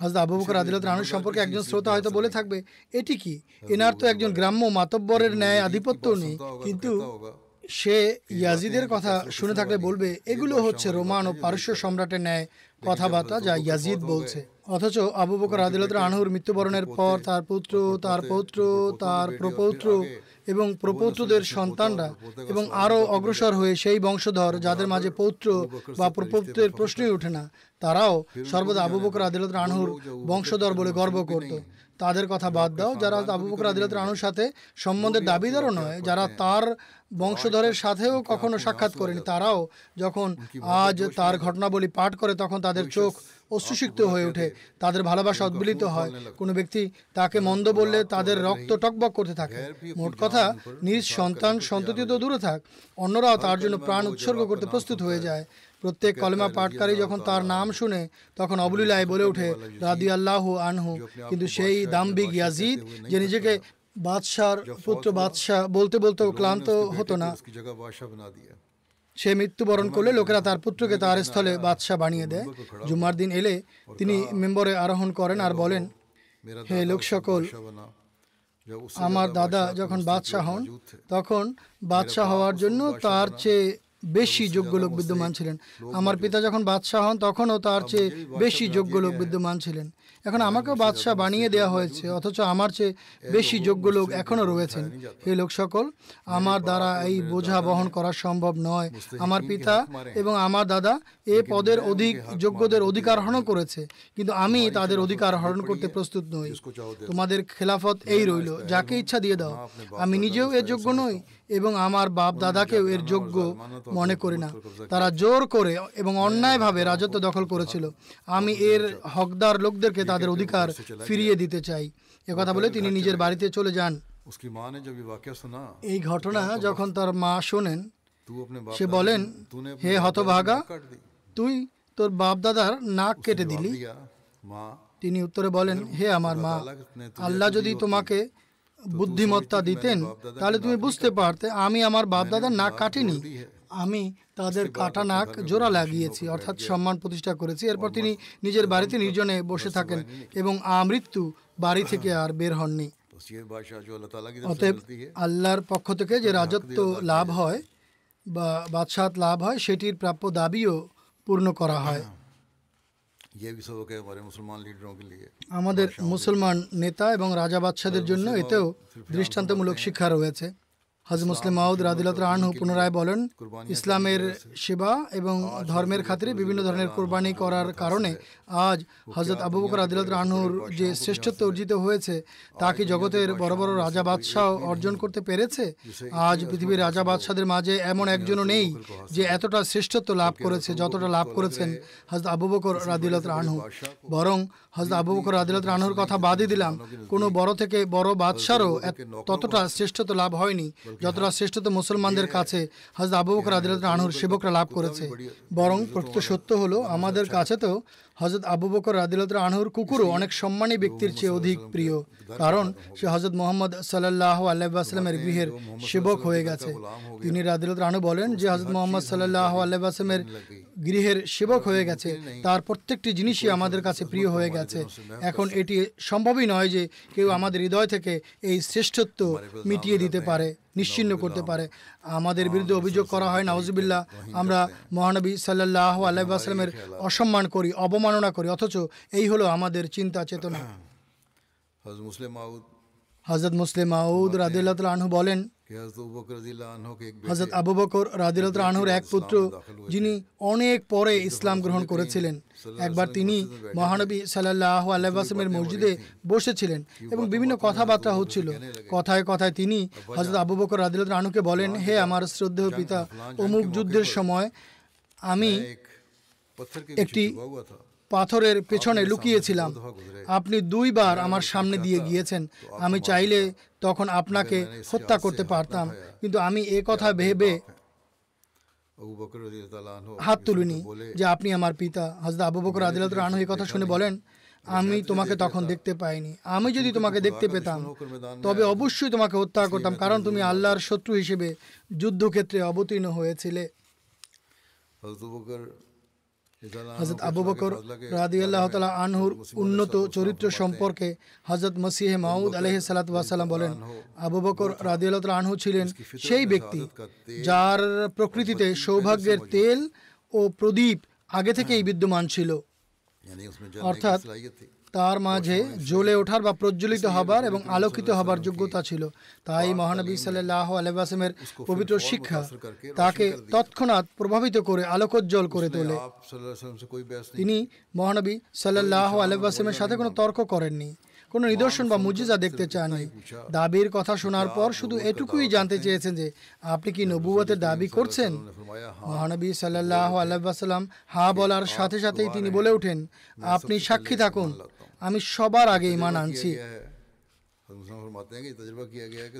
আজ আবু বকর আদিলত রানুর সম্পর্কে একজন শ্রোতা হয়তো বলে থাকবে এটি কি? এনার তো একজন গ্রাম্য মাতব্বরের ন্যায় আধিপত্য নেই। কিন্তু সে ইয়াজিদের কথা শুনে থাকলে বলবে এগুলো হচ্ছে রোমান ও পারস্য সম্রাটের ন্যায় কথাবার্তা যা ইয়াজিদ বলছে। অথচ আবু বকর আদিলত আনহুর মৃত্যুবরণের পর তার পুত্র তার পৌত্র তার প্রপৌত্র এবং প্রপৌত্রদের সন্তানরা এবং আরও অগ্রসর হয়ে সেই বংশধর যাদের মাঝে পৌত্র বা প্রপৌত্রের প্রশ্নই ওঠে না তারাও সর্বদা আবু বকর আদিলত আনহুর বংশধর বলে গর্ব করত তাদের কথা বাদ দাও যারা আবু বকর আদিলত রানুর সাথে সম্বন্ধের দাবিদারও নয় যারা তার বংশধরের সাথেও কখনো সাক্ষাৎ করেনি। তারাও যখন আজ তার ঘটনাবলী পাঠ করে তখন তাদের চোখ অশ্রুসিক্ত হয়ে ওঠে তাদের ভালোবাসা উদ্বেলিত হয়। কোনো ব্যক্তি তাকে মন্দ বললে তাদের রক্ত টকবক করতে থাকে। মোট কথা নিজ সন্তান সন্ততি তো দূরে থাক অন্যরাও তার জন্য প্রাণ উৎসর্গ করতে প্রস্তুত হয়ে যায়। প্রত্যেক কলেমা পাঠকারী যখন তার নাম শুনে তখন অবলীলায় বলে ওঠে রাদি আল্লাহ আনহু। কিন্তু সেই দাম্বিক ইয়াজিদ যে নিজেকে বাদশার পুত্র বাদশাহ বলতে বলতে ক্লান্ত হতো না। সে মৃত্যুবরণ করলে লোকেরা তার পুত্রকে তার স্থলে বাদশাহ বানিয়ে দেয়। জুমার দিন এলে তিনি মেম্বরে আরোহণ করেন আর বলেন, হে লোক সকল আমার দাদা যখন বাদশাহ হন, তখন বাদশাহ হওয়ার জন্য তার চেয়ে বেশি যোগ্য লোক বিদ্যমান ছিলেন। আমার পিতা যখন বাদশাহ হন, তখনও তার চেয়ে বেশি যোগ্য লোক বিদ্যমান ছিলেন। এখন আমাকেও বাদশাহ বানিয়ে দেওয়া হয়েছে, অথচ আমার চেয়ে বেশি যোগ্য লোক এখনও রয়েছেন। হে লোক সকল, আমার দ্বারা এই বোঝা বহন করা সম্ভব নয়। আমার পিতা এবং আমার দাদা এ পদের অধিক যোগ্যদের অধিকার হরণ করেছে, কিন্তু আমি তাদের অধিকার হরণ করতে প্রস্তুত নই। তোমাদের খেলাফত এই রইল, যাকে ইচ্ছা দিয়ে দাও। আমি নিজেও এর যোগ্য নই এবং আমার বাপ দাদাকেও এর যোগ্য মনে করি না। তারা জোর করে এবং অন্যায়ভাবে রাজত্ব দখল করেছিল। আমি এর হকদার লোকদেরকে তাদের অধিকার ফিরিয়ে দিতে চাই। এ কথা বলে তিনি নিজের বাড়িতে চলে যান। এই ঘটনা যখন তার মা শোনেন সে বলেন হে হতভাগা তুই তোর বাপ দাদার নাক কেটে দিলি? তিনি উত্তরে বলেন হে আমার মা আল্লাহ যদি তোমাকে বুদ্ধিমত্তা দিতেন তাহলে তুমি বুঝতে পারতে আমি আমার বাপদাদার নাক কাটিনি। আমি তাদের কাটা নাক জোড়া লাগিয়েছি অর্থাৎ সম্মান প্রতিষ্ঠা করেছি। এরপর তিনি নিজের বাড়িতে নির্জনে বসে থাকেন এবং আমৃত্যু বাড়ি থেকে আর বের হননি। অতএব আল্লাহর পক্ষ থেকে যে রাজত্ব লাভ হয় বা বাদশাহ লাভ হয় সেটির প্রাপ্য দাবিও পূর্ণ করা হয়। আমাদের মুসলমান নেতা এবং রাজা বাদশাদের জন্য এতেও দৃষ্টান্তমূলক শিক্ষা রয়েছে। হজ মুসলিম মাউদ রাদিল্লাহ আনহু পুনরায় বলেন, ইসলামের সেবা এবং ধর্মের খাতিরে বিভিন্ন ধরনের কোরবানি করার কারণে আজ হজরত আবু বকর রাদিল্লাহ আনহুর যে শ্রেষ্ঠত্ব অর্জিত হয়েছে, তা কি জগতের বড় বড় রাজা বাদশাহ অর্জন করতে পেরেছে? আজ পৃথিবীর রাজা বাদশাদের মাঝে এমন একজনও নেই যে এতটা শ্রেষ্ঠত্ব লাভ করেছে, যতটা লাভ করেছেন হজরত আবু বকর রাদিল্লাহ আনহু। বরং হজরত আবু বকর রাদিল্লাহ আনহুর কথা বাদই দিলাম, কোনো বড় থেকে বড় বাদশারও ততটা শ্রেষ্ঠত্ব লাভ হয়নি। যতটা শ্রেষ্ঠত্ব মুসলমানদের কাছে হজরত আবু বকর রাদিল্লাহ আনহুর সেবকরা লাভ করেছে। বরং প্রকৃত সত্য হলো আমাদের কাছে তো হজরত আবু বকর রাদিল্লাহ আনহুর কুকুরও অনেক সম্মানী ব্যক্তির চেয়ে অধিক প্রিয়। কারণ সে হজরত মোহাম্মদ সাল্লাহ আল্লাহামের গৃহের সেবক হয়ে গেছে। তিনি রাদিল্লাহ আনহু বলেন যে হজরত মোহাম্মদ সাল্লাহ আল্লাহামের গৃহের সেবক হয়ে গেছে। তার প্রত্যেকটি জিনিসই আমাদের কাছে প্রিয় হয়ে গেছে। এখন এটি সম্ভবই নয় যে কেউ আমাদের হৃদয় থেকে এই শ্রেষ্ঠত্ব মিটিয়ে দিতে পারে নিশ্চিন্ন করতে পারে। আমাদের বিরুদ্ধে অভিযোগ করা হয় নাউজবিল্লা আমরা মহানবী সাল্লাহ আলাইসালামের অসম্মান করি অবমাননা করি অথচ এই হলো আমাদের চিন্তা চেতনা। হজরত মুসলিম আউদ রাদিল্লাহ আনহু বলেন হজরত আবু বকর রাদিল্লাহ আনহুর এক পুত্র যিনি অনেক পরে ইসলাম গ্রহণ করেছিলেন। একবার তিনি মহানবী সাল্লাহ আল্লাহামের মসজিদে বসেছিলেন এবং বিভিন্ন কথাবার্তা হচ্ছিল। কথায় কথায় তিনি হজরত আবু বকর রাজিল রানুকে বলেন হে আমার শ্রদ্ধেয় পিতা অমুক যুদ্ধের সময় আমি একটি পাথরের পেছনে লুকিয়েছিলাম। আপনি দুইবার আমার সামনে দিয়ে গিয়েছেন। আমি চাইলে তখন আপনাকে হত্যা করতে পারতাম। কিন্তু আমি এ কথা ভেবে হাত তুলিনি যে আপনি আমার পিতা হজরত আবু বকর আদিলত রানহ এই কথা শুনে বলেন আমি তোমাকে তখন দেখতে পাইনি। আমি যদি তোমাকে দেখতে পেতাম তবে অবশ্যই তোমাকে হত্যা করতাম কারণ তুমি আল্লাহর শত্রু হিসেবে যুদ্ধক্ষেত্রে অবতীর্ণ হয়েছিলে। হজরত আবু বকর রাদি আল্লাহ তালা আনহুর উন্নত চরিত্র সম্পর্কে হজরত মসিহে মাউদ আলহ সালাতাম বলেন আবু বকর রাদি আল্লাহ তালা আনহু ছিলেন সেই ব্যক্তি যার প্রকৃতিতে সৌভাগ্যের তেল ও প্রদীপ আগে থেকেই বিদ্যমান ছিল। অর্থাৎ তার মাঝে জ্বলে ওঠার বা প্রজ্বলিত হবার এবং আলোকিত হবার যোগ্যতা ছিল। তাই মহানবী সাল্লাহ আলহামের পবিত্র শিক্ষা তাকে তৎক্ষণাৎ প্রভাবিত করে আলোকোজ্জ্বল করে তোলে। তিনি মহানবী সাল্লাহ আলহামের সাথে কোনো তর্ক করেননি। কোনো নিদর্শন বা মুজিজা দেখতে চাননি। দাবির কথা শোনার পর শুধু এটুকুই জানতে চেয়েছেন যে আপনি কি নবুয়তের দাবি করছেন? মহানবী সাল্লাহ আল্লাহ হা বলার সাথে সাথেই তিনি বলে ওঠেন আপনি সাক্ষী থাকুন। আমি সবার আগে ইমান আনছি।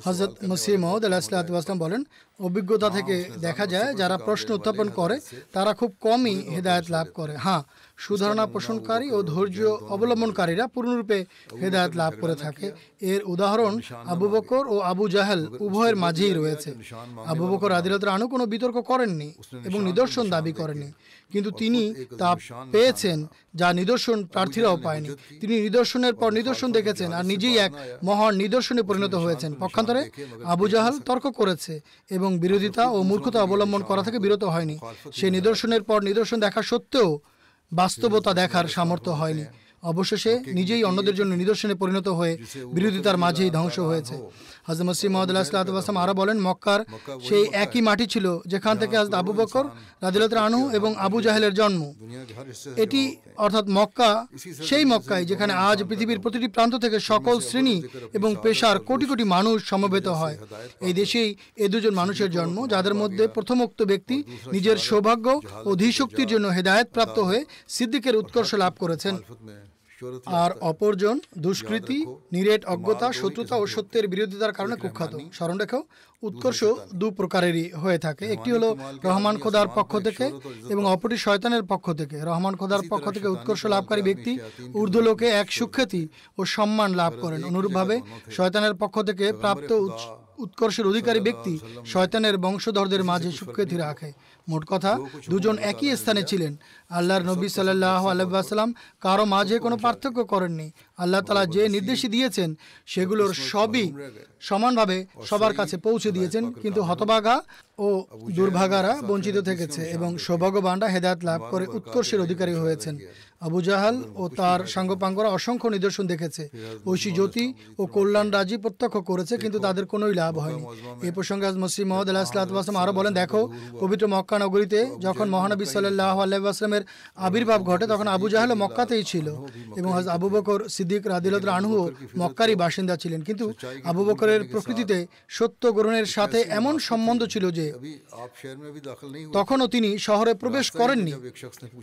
হজরত মসিহ মহম্মদ আলাহিসাম বলেন অভিজ্ঞতা থেকে দেখা যায় যারা প্রশ্ন উত্থাপন করে তারা খুব কমই হেদায়ত লাভ করে। হ্যাঁ সুধারণা পোষণকারী ও ধৈর্য অবলম্বনকারীরা পূর্ণরূপে হেদায়ত লাভ করে থাকে। এর উদাহরণ আবু বকর ও আবু জাহেল উভয়ের মাঝেই রয়েছে। আবু বকর আদিলত আনু কোনো বিতর্ক করেননি এবং নিদর্শন দাবি করেননি। কিন্তু তিনি তা পেয়েছেন যা নিদর্শন প্রার্থীরাও পায়নি। তিনি নিদর্শনের পর নিদর্শন দেখেছেন আর নিজেই এক মহান নিদর্শনে পরিণত হয়েছেন। পক্ষান্তরে আবু জাহাল তর্ক করেছে এবং বিরোধিতা ও মূর্খতা অবলম্বন করা থেকে বিরত হয়নি। সে নিদর্শনের পর নিদর্শন দেখা সত্ত্বেও বাস্তবতা দেখার সামর্থ্য হয়নি। অবশেষে নিজেই অন্যদের জন্য নিদর্শনে পরিণত হয়ে বিরোধিতার মাঝেই ধ্বংস হয়েছে। হাজর মসিহ মহদুল্লাহ সালাতাম আরও বলেন মক্কার সেই একই মাটি ছিল যেখান থেকে আজ আবু বকর রাজিলত রানু এবং আবু জাহেলের জন্ম। এটি অর্থাৎ মক্কা সেই মক্কায় যেখানে আজ পৃথিবীর প্রতিটি প্রান্ত থেকে সকল শ্রেণি এবং পেশার কোটি কোটি মানুষ সমবেত হয়। এই দেশেই এ দুজন মানুষের জন্ম যাদের মধ্যে প্রথমোক্ত ব্যক্তি নিজের সৌভাগ্য ও ধীশক্তির জন্য হেদায়ত প্রাপ্ত হয়ে সিদ্দিকের উৎকর্ষ লাভ করেছেন। আর অপরজন দুষ্কৃতি নিরেট অজ্ঞতা শত্রুতা ও সত্যের বিরোধিতার কারণে কুখ্যাত। স্মরণ রেখেও উৎকর্ষ দু প্রকারেরই হয়ে থাকে। একটি হলো রহমান খোদার পক্ষ থেকে এবং অপরটি শয়তানের পক্ষ থেকে। রহমান খোদার পক্ষ থেকে উৎকর্ষ লাভকারী ব্যক্তি ঊর্ধ্বলোকে এক সুখ্যাতি ও সম্মান লাভ করেন। অনুরূপভাবে শয়তানের পক্ষ থেকে প্রাপ্ত উৎকর্ষের অধিকারী ব্যক্তি শয়তানের বংশধরদের মাঝে সুখ্যাতি রাখে। মোট কথা দুজন একই স্থানে ছিলেন। আল্লাহর নবী সাল্লাহ আলাইসাল্লাম কারও মাঝে কোনো পার্থক্য করেননি। আল্লাহ তালা যে নির্দেশই দিয়েছেন সেগুলোর সবই সমানভাবে সবার কাছে পৌঁছে দিয়েছেন। কিন্তু হতভাগা ও দুর্ভাগারা বঞ্চিত থেকেছে এবং সৌভাগ্যবানরা হেদায়ত লাভ করে উৎকর্ষের অধিকারী হয়েছেন। আবু জাহাল ও তার সাঙ্গপাঙ্গরা অসংখ্য নিদর্শন দেখেছে। ঐশী জ্যোতি ও কল্যাণ রাজি প্রত্যক্ষ করেছে কিন্তু তাদের কোনোই লাভ হয়নি। এ প্রসঙ্গে আজ মুসলিম মোহাম্মদ আল্লাহ সাল্লাহাম আরও বলেন দেখো পবিত্র মক্কা নগরীতে যখন মহানবী সাল্লাহ আল্লাহামের আবির্ভাব ঘটে তখন আবু জাহাল মক্কাতেই ছিল এবং আজ আবু বকর সিদ্দিক রাদিলত রানহুও মক্কারই বাসিন্দা ছিলেন। কিন্তু আবু বকরের প্রকৃতিতে সত্য গ্রহণের সাথে এমন সম্বন্ধ ছিল যে তখনও তিনি শহরে প্রবেশ করেননি।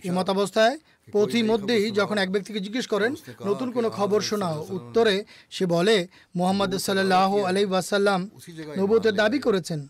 এ মতাবস্থায় পথিমধ্যেই যখন এক ব্যক্তিকে জিজ্ঞেস করেন নতুন কোনো খবর শোনাও। উত্তরে সে বলে মোহাম্মদ সাল্লাহ আলাই ওয়াসাল্লাম নবতের দাবি করেছেন।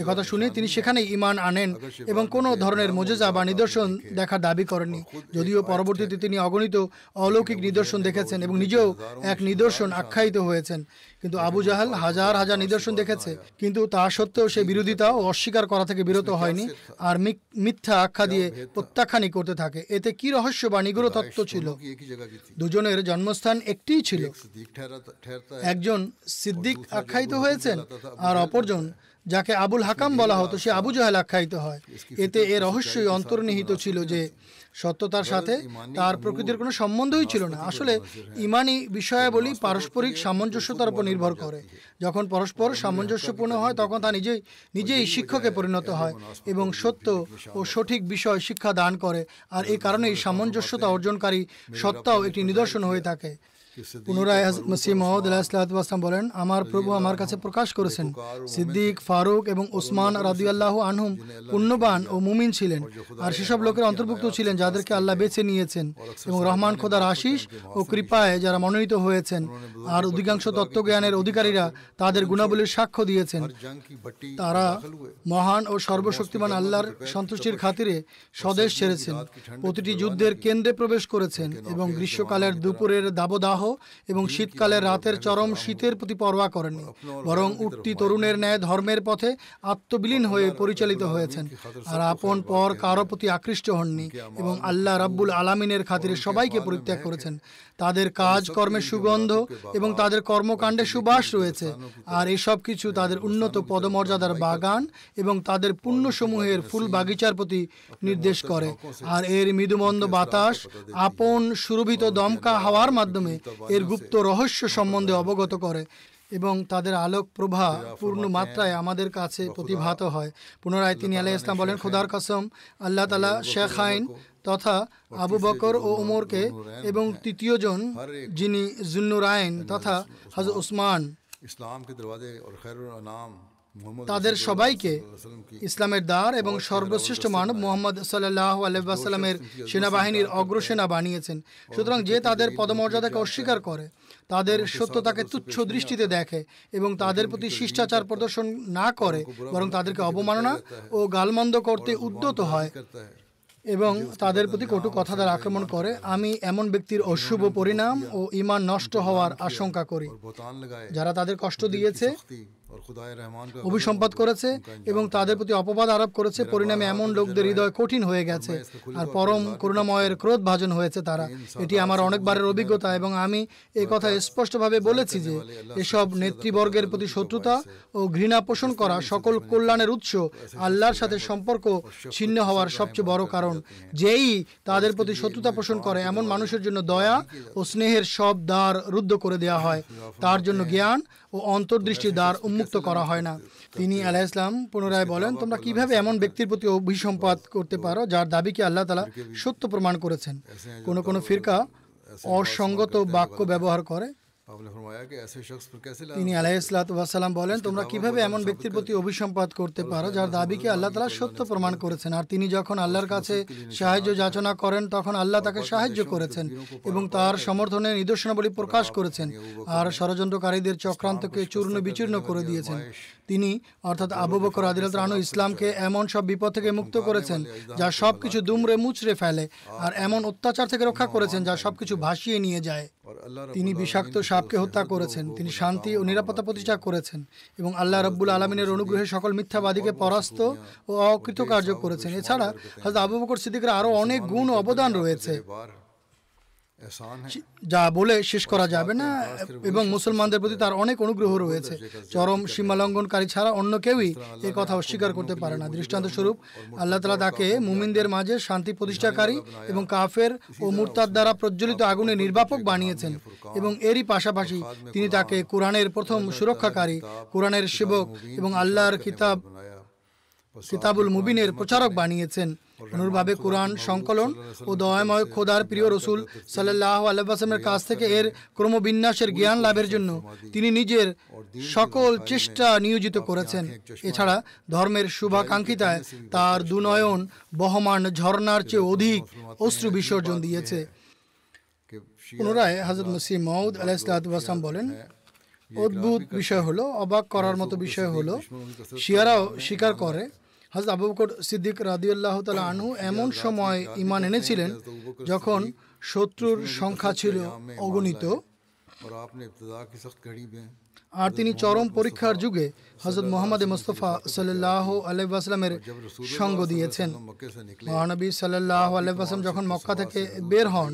এ কথা শুনে তিনি সেখানে ইমান আনেন এবং কোনো ধরনের মোজেজা বা নিদর্শন দেখার দাবি করেননি। যদিও পরবর্তীতে তিনি অগণিত অলৌকিক নিদর্শন দেখেছেন এবং নিজেও এক নিদর্শন আখ্যায়িত হয়েছেন। কিন্তু আবু জাহাল হাজার হাজার নিদর্শন দেখেছে। কিন্তু তা সত্ত্বেও সে বিরোধিতা ও অস্বীকার করা থেকে বিরত হয়নি আর মিথ্যা আখ্যা দিয়ে প্রত্যাখ্যানি করতে থাকে। এতে কি রহস্য বা নিগুড় তত্ত্ব ছিল। দুজনের জন্মস্থান একটিই ছিল। একজন সিদ্দিক আখ্যায়িত হয়েছেন আর অপরজন, যাকে আবুল হাকাম বলা হতো, সে আবু জাহাল আখ্যায়িত হয়। এতে এ রহস্যই অন্তর্নিহিত ছিল যে সত্যতার সাথে তার প্রকৃতির কোনো সম্বন্ধই ছিল না। আসলে ইমানি বিষয়াবলী পারস্পরিক সামঞ্জস্যতার উপর নির্ভর করে যখন পরস্পর সামঞ্জস্যপূর্ণ হয় তখন তা নিজেই নিজেই শিক্ষকে পরিণত হয় এবং সত্য ও সঠিক বিষয় শিক্ষা দান করে। আর এই কারণেই সামঞ্জস্যতা অর্জনকারী সত্তাও একটি নিদর্শন হয়ে থাকে। পুনরায় মসিহ মহমদ আলাহিসাম বলেন, আমার প্রভু আমার কাছে প্রকাশ করেছেন। সিদ্দিক, ফারুক এবং ওসমান রাদু আল্লাহ আনহুম পুণ্যবান ও মুমিন ছিলেন। আর সেসব লোকের অন্তর্ভুক্ত ছিলেন যাদেরকে আল্লাহ বেছে নিয়েছেন এবং রহমান খোদার আশিস ও কৃপায় যারা মনোনীত হয়েছেন। আর অধিকাংশ তত্ত্বজ্ঞানের অধিকারীরা তাদের গুণাবলীর সাক্ষ্য দিয়েছেন। তারা মহান ও সর্বশক্তিমান আল্লাহর সন্তুষ্টির খাতিরে স্বদেশ ছেড়েছেন। প্রতিটি যুদ্ধের কেন্দ্রে প্রবেশ করেছেন এবং গ্রীষ্মকালের দুপুরের দাবদাহ এবং শীতকালে রাতের চরম শীতের প্রতি পরোয়া করেননি, বরং উঠতি তরুণের ন্যায় ধর্মের পথে আত্মবিলীন হয়ে পরিচালিত হয়েছেন। আর আপন পর কারও প্রতি আকৃষ্ট হননি এবং আল্লাহ রাব্বুল আলামিনের খাতিরে সবাইকে পরিত্যাগ করেছেন। তাদের কাজ কর্মের সুগন্ধ এবং তাদের কর্মকাণ্ডে সুবাস রয়েছে। আর এসব কিছু তাদের উন্নত পদমর্যাদার বাগান এবং তাদের পুণ্যসমূহের ফুল বাগিচার প্রতি নির্দেশ করে। আর এর মৃদুমন্দ বাতাস আপন সুরভিত দমকা হাওয়ার মাধ্যমে এর গুপ্ত রহস্য সম্বন্ধে অবগত করে এবং তাদের আলোক প্রভা পূর্ণ মাত্রায় আমাদের কাছে প্রতিভাত হয়। পুনরায় তিনি আলাহ ইসলাম বলেন খুদার কসম আল্লাহ তালা শেখ আইন তথা আবু বকর ও ওমরকে এবং তৃতীয়জন যিনি জুন্নুরায়ন তথা হাজ ওসমান তাদের সবাইকে ইসলামের দ্বার এবং সর্বশ্রেষ্ঠ মানব মোহাম্মদ সাল্লাহ আলাইসাল্লামের সেনাবাহিনীর অগ্রসেনা বানিয়েছেন। সুতরাং যে তাদের পদমর্যাদাকে অস্বীকার করে তাদের সত্যতাকে তুচ্ছ দৃষ্টিতে দেখে এবং তাদের প্রতি শিষ্টাচার প্রদর্শন না করে বরং তাদেরকে অবমাননা ও গালমন্দ করতে উদ্যত হয়। এবং তাদের প্রতি কটু কথা দ্বারা আক্রমণ করে। আমি এমন ব্যক্তির অশুভ পরিণাম ও ইমান নষ্ট হওয়ার আশঙ্কা করি। যারা তাদের কষ্ট দিয়েছে অভিসম্পাদ করেছে এবং তাদের প্রতি অপবাদ আরোপ করেছে পরিণামে এমন লোকদের হৃদয় কঠিন হয়ে গেছে। আর পরম করুণাময়ের ক্রোধ ভাজন হয়েছে তারা। এটি আমার অনেকবারের অভিজ্ঞতা এবং আমি এ কথা স্পষ্টভাবে বলেছি যে এসব নেতৃবর্গের প্রতি শত্রুতা ও ঘৃণা পোষণ করা সকল কল্যাণের উৎস আল্লাহর সাথে সম্পর্ক ছিন্ন হওয়ার সবচেয়ে বড় কারণ যেই তাদের প্রতি শত্রুতা পোষণ করে এমন মানুষের জন্য দয়া ও স্নেহের সব দ্বার রুদ্ধ করে দেয়া হয়। তার জন্য জ্ঞান ও অন্তর্দৃষ্টির দ্বার উন্মুক্ত করা হয় না। তিনি আলাহ ইসলাম পুনরায় বলেন তোমরা কীভাবে এমন ব্যক্তির প্রতি অভিসম্পাদ করতে পারো যার দাবিকে আল্লাহ তালা সত্য প্রমাণ করেছেন? কোনো কোনো ফিরকা অসঙ্গত বাক্য ব্যবহার করে। তিনি আলাইসালাম বলেন তোমরা কীভাবে এমন ব্যক্তির প্রতি অভিসম্পাদ করতে পারো যার দাবিকে আল্লাহ তালা সত্য প্রমাণ করেছেন আর তিনি যখন আল্লাহর কাছে সাহায্য যাচনা করেন তখন আল্লাহ তাকে সাহায্য করেছেন এবং তার সমর্থনে নিদর্শনাবলী প্রকাশ করেছেন আর ষড়যন্ত্রকারীদের চক্রান্তকে চূর্ণ বিচূর্ণ করে দিয়েছেন তিনি, অর্থাৎ আবু বকর আদিলত রানু ইসলামকে এমন সব বিপদ থেকে মুক্ত করেছেন, যা সব কিছু দুমরে মুচড়ে ফেলে আর এমন অত্যাচার থেকে রক্ষা করেছেন, যা সব কিছু ভাসিয়ে নিয়ে যায়। তিনি বিষাক্ত সাপকে হত্যা করেছেন, তিনি শান্তি ও নিরাপত্তা প্রতিষ্ঠা করেছেন এবং আল্লাহ রব্বুল আলমিনের অনুগ্রহে সকল মিথ্যাবাদীকে পরাস্ত ও অকৃতকার্য করেছেন। এছাড়া হয়তো আবু বকর সিদ্দিকের আরও অনেক গুণ অবদান রয়েছে। যা বলে শেষ করা যাবে না। এবং মুসলমানদের প্রতি তার অনেক অনুগ্রহ রয়েছে। চরম সীমালঙ্ঘনকারী ছাড়া অন্য কেউই এ কথা অস্বীকার করতে পারে না। দৃষ্টান্ত স্বরূপ আল্লাহ তালা তাকে মুমিনদের মাঝে শান্তি প্রতিষ্ঠাকারী এবং কাফের ও মুরতার দ্বারা প্রজ্বলিত আগুনে নির্বাপক বানিয়েছেন এবং এরই পাশাপাশি তিনি তাকে কোরআনের প্রথম সুরক্ষাকারী কোরআনের সেবক এবং আল্লাহর কিতাব কিতাবুল মুবিনের প্রচারক বানিয়েছেন। অনুরূপভাবে কোরআন সংকলন ও দয়াময় খোদার প্রিয় রসুল সাল্লাহ আল্লাহামের কাছ থেকে এর ক্রমবিন্যাসের জ্ঞান লাভের জন্য তিনি নিজের সকল চেষ্টা নিয়োজিত করেছেন। এছাড়া ধর্মের শুভাকাঙ্ক্ষিতায় তার দুনয়ন বহমান ঝর্ণার চেয়ে অধিক অশ্রু বিসর্জন দিয়েছে। পুনরায় হাজর মসি মৌদ আলাহিসাম বলেন, অদ্ভুত বিষয় হলো, অবাক করার মতো বিষয় হলো, শিয়ারাও স্বীকার করে হাজরত আবু বকর সিদ্দিক রাদিউল্লাহ তালা আনহু এমন সময় ইমান এনেছিলেন যখন শত্রুর সংখ্যা ছিল অগণিত। আর তিনি চরম পরীক্ষার যুগে হজরত মোহাম্মদ মুস্তফা সাল্লাহ আলাইসালামের সঙ্গ দিয়েছেন। মহানবী সাল্লাহ আলাইসালাম যখন মক্কা থেকে বের হন,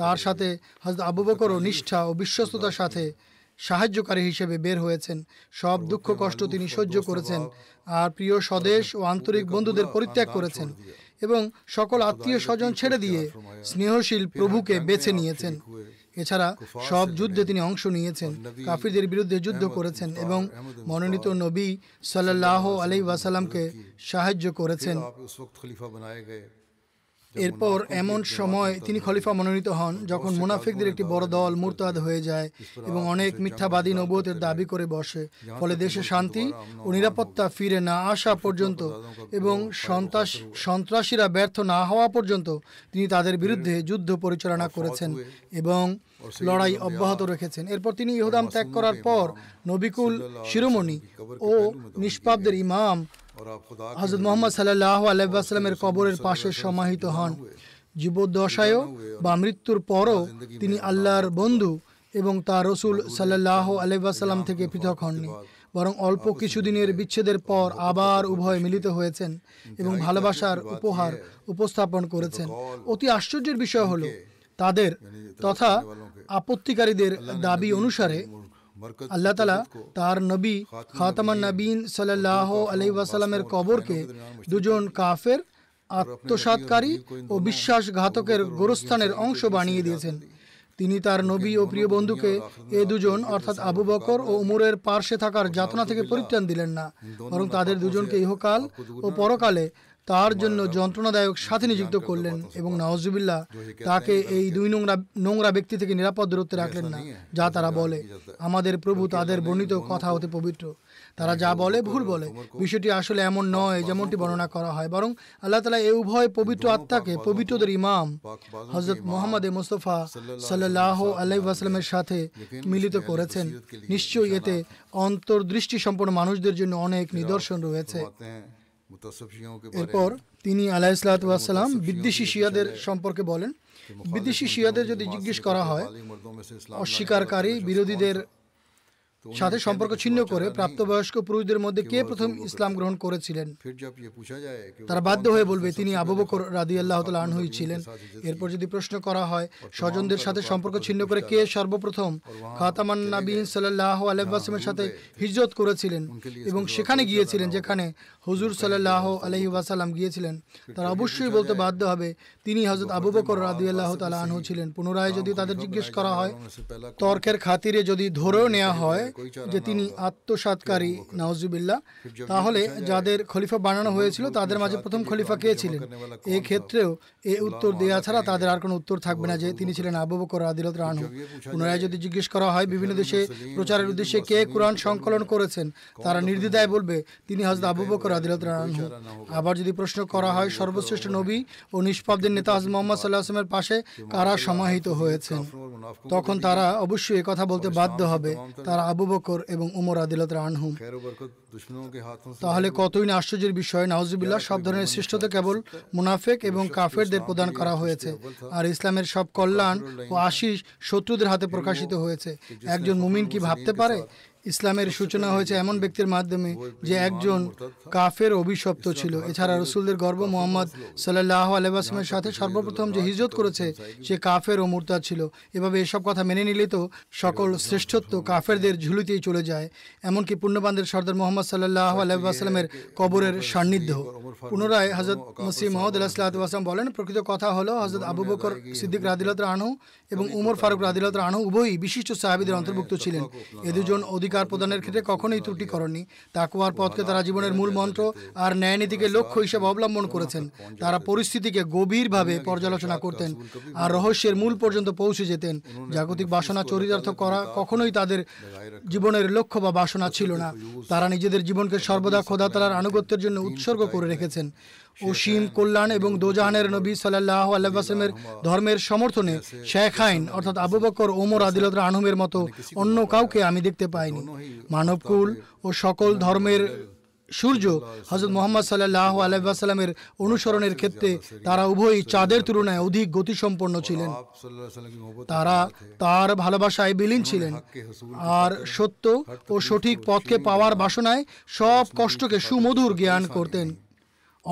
তার সাথে হজরত আবু বকরও নিষ্ঠা ও বিশ্বস্ততার সাথে সাহায্যকারী হিসেবে বের হয়েছেন। সব দুঃখ কষ্ট তিনি সহ্য করেছেন আর প্রিয় স্বদেশ ও আন্তরিক বন্ধুদের পরিত্যাগ করেছেন এবং সকল আত্মীয় স্বজন ছেড়ে দিয়ে স্নেহশীল প্রভুকে বেছে নিয়েছেন। এছাড়া সব যুদ্ধে তিনি অংশ নিয়েছেন। কাফিরদের বিরুদ্ধে যুদ্ধ করেছেন এবং মনোনীত নবী সাল্লাহ আলাই ওয়াসাল্লামকে সাহায্য করেছেন। এরপর এমন সময় তিনি খলিফা মনোনীত হন যখন মুনাফিকদের একটি বড় দল মুরতাদ হয়ে যায় এবং অনেক মিথ্যাবাদী নবতের দাবি করে বসে। ফলে দেশে শান্তি ও নিরাপত্তা ফিরে না আসা পর্যন্ত এবং সন্ত্রাস সন্ত্রাসীরা ব্যর্থ না হওয়া পর্যন্ত তিনি তাদের বিরুদ্ধে যুদ্ধ পরিচালনা করেছেন এবং লড়াই অব্যাহত রেখেছেন। এরপর তিনি ইহুদাম ত্যাগ করার পর নবিকুল শিরোমণি ও নিষ্পাবদের ইমাম হজরত মোহাম্মদ সাল্লাহ আলাইসাল্লামের কবরের পাশে সমাহিত হন জীবদ্দশায়ও বা মৃত্যুর পরও তিনি আল্লাহর বন্ধু এবং তার রসুল সাল্লাহ আলাইসাল্লাম থেকে পৃথক হননি বরং অল্প কিছুদিনের বিচ্ছেদের পর আবার উভয় মিলিত হয়েছেন এবং ভালোবাসার উপহার উপস্থাপন করেছেন। অতি আশ্চর্যের বিষয় হলো তাদের তথা আপত্তিকারীদের দাবি অনুসারে আল্লাহ তালা তার নবী খাতামান নবীন সাল্লাহ আলাই ওয়াসাল্লামের কবরকে দুজন কাফের আত্মসাতকারী ও বিশ্বাসঘাতকের গোরস্থানের অংশ বানিয়ে দিয়েছেন। তিনি তার নবী ও প্রিয় বন্ধুকে এ দুজন অর্থাৎ আবু বকর ও উমরের পার্শ্বে থাকার যাতনা থেকে পরিত্রাণ দিলেন না বরং তাদের দুজনকে ইহকাল ও পরকালে তার জন্য যন্ত্রণাদায়ক সাথে নিযুক্ত করলেন এবং নওয়াজুবিল্লাহ তাকে এই দুই নোংরা নোংরা ব্যক্তি থেকে নিরাপদ দূরত্বে রাখলেন না যা তারা বলে আমাদের প্রভু তাদের বর্ণিত কথা হতে পবিত্র। তারা যা বলে ভুল বলে বিষয়টি আসলে এমন নয় যেমনটি বর্ণনা করা হয় বরং আল্লাহ তালা এই উভয় পবিত্র আত্মাকে পবিত্রদের ইমাম হজরত মোহাম্মদ মুস্তফা সাল্লাহ আল্লাহ আসলামের সাথে মিলিত করেছেন। নিশ্চয়ই এতে অন্তর্দৃষ্টি সম্পন্ন মানুষদের জন্য অনেক নিদর্শন রয়েছে। এরপর তিনি আলাহিসাল্লাম বিদ্বেষী শিয়াদের সম্পর্কে বলেন। বিদেশি শিয়াদের যদি জিজ্ঞেস করা হয় অস্বীকারী বিরোধীদের সাথে সম্পর্ক ছিন্ন করে প্রাপ্তবয়স্ক পুরুষদের মধ্যে কে প্রথম ইসলাম গ্রহণ করেছিলেন? তারা বাধ্য হয়ে বলবে তিনি আবু বকর রাদি আল্লাহ আনহুই ছিলেন। এরপর যদি প্রশ্ন করা হয় স্বজনদের সাথে সম্পর্ক ছিন্ন করে কে সর্বপ্রথম? খাতামান নাবিন সাল্লাহ আলাইসালামের সাথে হিজরত করেছিলেন। এবং সেখানে গিয়েছিলেন যেখানে হুজুর সাল্লাহ আলহি ওয়াসাল্লাম গিয়েছিলেন। তারা অবশ্যই বলতে বাধ্য হবে, তিনি হজরত আবু বকর রাদিউল্লাহ তালা আনহু ছিলেন। পুনরায় যদি তাদের জিজ্ঞেস করা হয়, তর্কের খাতিরে যদি ধরেও নেওয়া হয় যে তিনি আত্মসাতকারী নওয়াজুবিল্লাহ তাহলে যাদের খলিফা বানানো হয়েছিল, তাদের মাঝে প্রথম খলিফা কে ছিলেন? এই ক্ষেত্রেও এই উত্তর দেওয়া ছাড়া তাদের আর কোনো উত্তর থাকবে না যে তিনি ছিলেন আবু বকর রাদিলত রানহু পুনরায় যদি জিজ্ঞেস করা হয়, বিভিন্ন দেশে প্রচারের উদ্দেশ্যে কে কোরআন সংকলন করেছেন, তারা নির্দ্বিধায় বলবে, তিনি হজরত আবু বকর রাদিলতরানহু আবার যদি প্রশ্ন করা হয়, সর্বশ্রেষ্ঠ নবী ও নিষ্পাবদের নেতা হাজ মোহাম্মদ সাল্লাহ আসলামের পাশে কারা সমাহিত হয়েছেন? তখন তারা অবশ্যই কথা বলতে বাধ্য হবে তারা আবু বকর এবং উমর রাদিলতরানহু তাহলে কতই না আশ্চর্যের বিষয়, নাউজুবিল্লাহ, সব ধরনের শ্রেষ্ঠতা কেবল মুনাফেক এবং কাফেরদের প্রদান করা হয়েছে। আর ইসলামের সব কল্যাণ ও আশিস শত্রুদের হাতে প্রকাশিত হয়েছে। একজন মুমিন কি ভাবতে পারে? ইসলামের সূচনা হয়েছে এমন ব্যক্তির মাধ্যমে যে একজন কাফের অভিশপ্ত ছিল। এছাড়া রসুলদের গর্ব মোহাম্মদ সাল্লাহ আলহামের সাথে সর্বপ্রথম যে হিজত করেছে, সে কাফের ও মুরতাদ ছিল। এভাবে এসব কথা মেনে নিলে তো সকল শ্রেষ্ঠত্ব কাফেরদের ঝুলিতেই চলে যায়। এমনকি পুণ্যবানদের সর্দার মোহাম্মদ সাল্লাহ আলহামের কবরের সান্নিধ্য। পুনরায় হজরত মসিম মোহাম্মদ আল্লাহাম বলেন, প্রকৃত কথা হলো হজরত আবু বকর সিদ্দিক রাদিলত রানহু এবং উমর ফারুক রাদিলত রানহু উভয়ই বিশিষ্ট সাহাবিদের অন্তর্ভুক্ত ছিলেন। এ দুজন অধিকার প্রদানের ক্ষেত্রে কখনোই ত্রুটি করেননি তাকুয়ার পথকে তারা জীবনের মূল মন্ত্র আর ন্যায় নীতিকে লক্ষ্য হিসেবে অবলম্বন করেছেন। তারা পরিস্থিতিকে গভীরভাবে পর্যালোচনা করতেন আর রহস্যের মূল পর্যন্ত পৌঁছে যেতেন। জাগতিক বাসনা চরিতার্থ করা কখনোই তাদের জীবনের লক্ষ্য বা বাসনা ছিল না। তারা নিজেদের জীবনকে সর্বদা খোদা তালার আনুগত্যের জন্য উৎসর্গ করে রেখেছেন। অসীম কল্যাণ এবং দোজাহানের নবী সাল্লাহ আল্লাহামের ধর্মের সমর্থনে শেখ আইন, অর্থাৎ আবু বকর, ওমর আদিলত আনহুমের মতো অন্য কাউকে আমি দেখতে পাইনি। মানবকুল ও সকল ধর্মের সূর্য হজরত মোহাম্মদ সাল্লাহ আলাইসাল্লামের অনুসরণের ক্ষেত্রে তারা উভয়ই চাঁদের তুলনায় অধিক গতিসম্পন্ন ছিলেন। তারা তার ভালোবাসায় বিলীন ছিলেন। আর সত্য ও সঠিক পথকে পাওয়ার বাসনায় সব কষ্টকে সুমধুর জ্ঞান করতেন।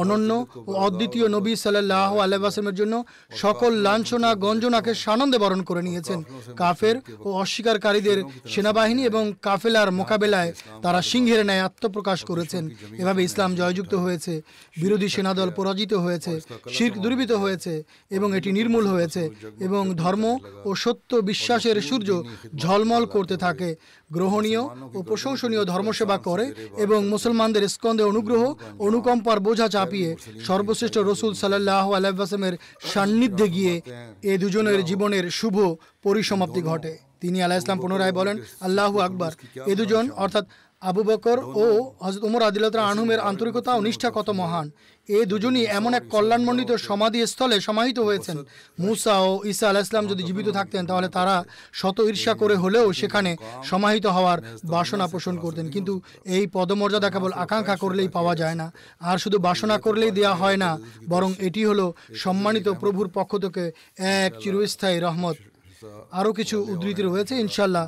অনন্য ও অদ্বিতীয় নবী সাল্লাহ আল্লাহামের জন্য সকল লাঞ্ছনা গঞ্জনাকে সানন্দে বরণ করে নিয়েছেন। কাফের ও অস্বীকারীদের সেনাবাহিনী এবং কাফেলার মোকাবেলায় তারা সিংহের ন্যায় আত্মপ্রকাশ করেছেন। এভাবে ইসলাম জয়যুক্ত হয়েছে বিরোধী সেনাদল পরাজিত হয়েছে শির্ক দুর্বৃত হয়েছে এবং এটি নির্মূল হয়েছে এবং ধর্ম ও সত্য বিশ্বাসের সূর্য ঝলমল করতে থাকে। গ্রহণীয় ও প্রশংসনীয় ধর্মসেবা করে এবং মুসলমানদের স্কন্দে অনুগ্রহ, অনুকম্পার বোঝা চাপিয়ে সর্বশ্রেষ্ঠ রসুল সাল্লাহ আলাইসলামের সান্নিধ্যে গিয়ে এ দুজনের জীবনের শুভ পরিসমাপ্তি ঘটে। তিনি আলাহ ইসলাম পুনরায় বলেন, আল্লাহু আকবার। এ দুজন, অর্থাৎ আবু বকর ও হজরত উমর আদিলত আনহুমের আন্তরিকতা ও নিষ্ঠা কত মহান। এ দুজনই এমন এক কল্যাণমণ্ডিত সমাধি স্থলে সমাহিত হয়েছেন। মুসা ও ঈসা আলাহ ইসলাম যদি জীবিত থাকতেন, তাহলে তারা শত ঈর্ষা করে হলেও সেখানে সমাহিত হওয়ার বাসনা পোষণ করতেন। কিন্তু এই পদমর্যাদা কেবল আকাঙ্ক্ষা করলেই পাওয়া যায় না। আর শুধু বাসনা করলেই দেয়া হয় না, বরং এটি হলো সম্মানিত প্রভুর পক্ষ থেকে এক চিরস্থায়ী রহমত। আরও কিছু উদ্ধৃতি রয়েছে ইনশাল্লাহ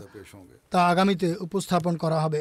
তা আগামীতে উপস্থাপন করা হবে।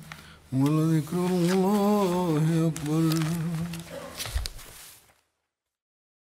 ولذكر الله أكبر.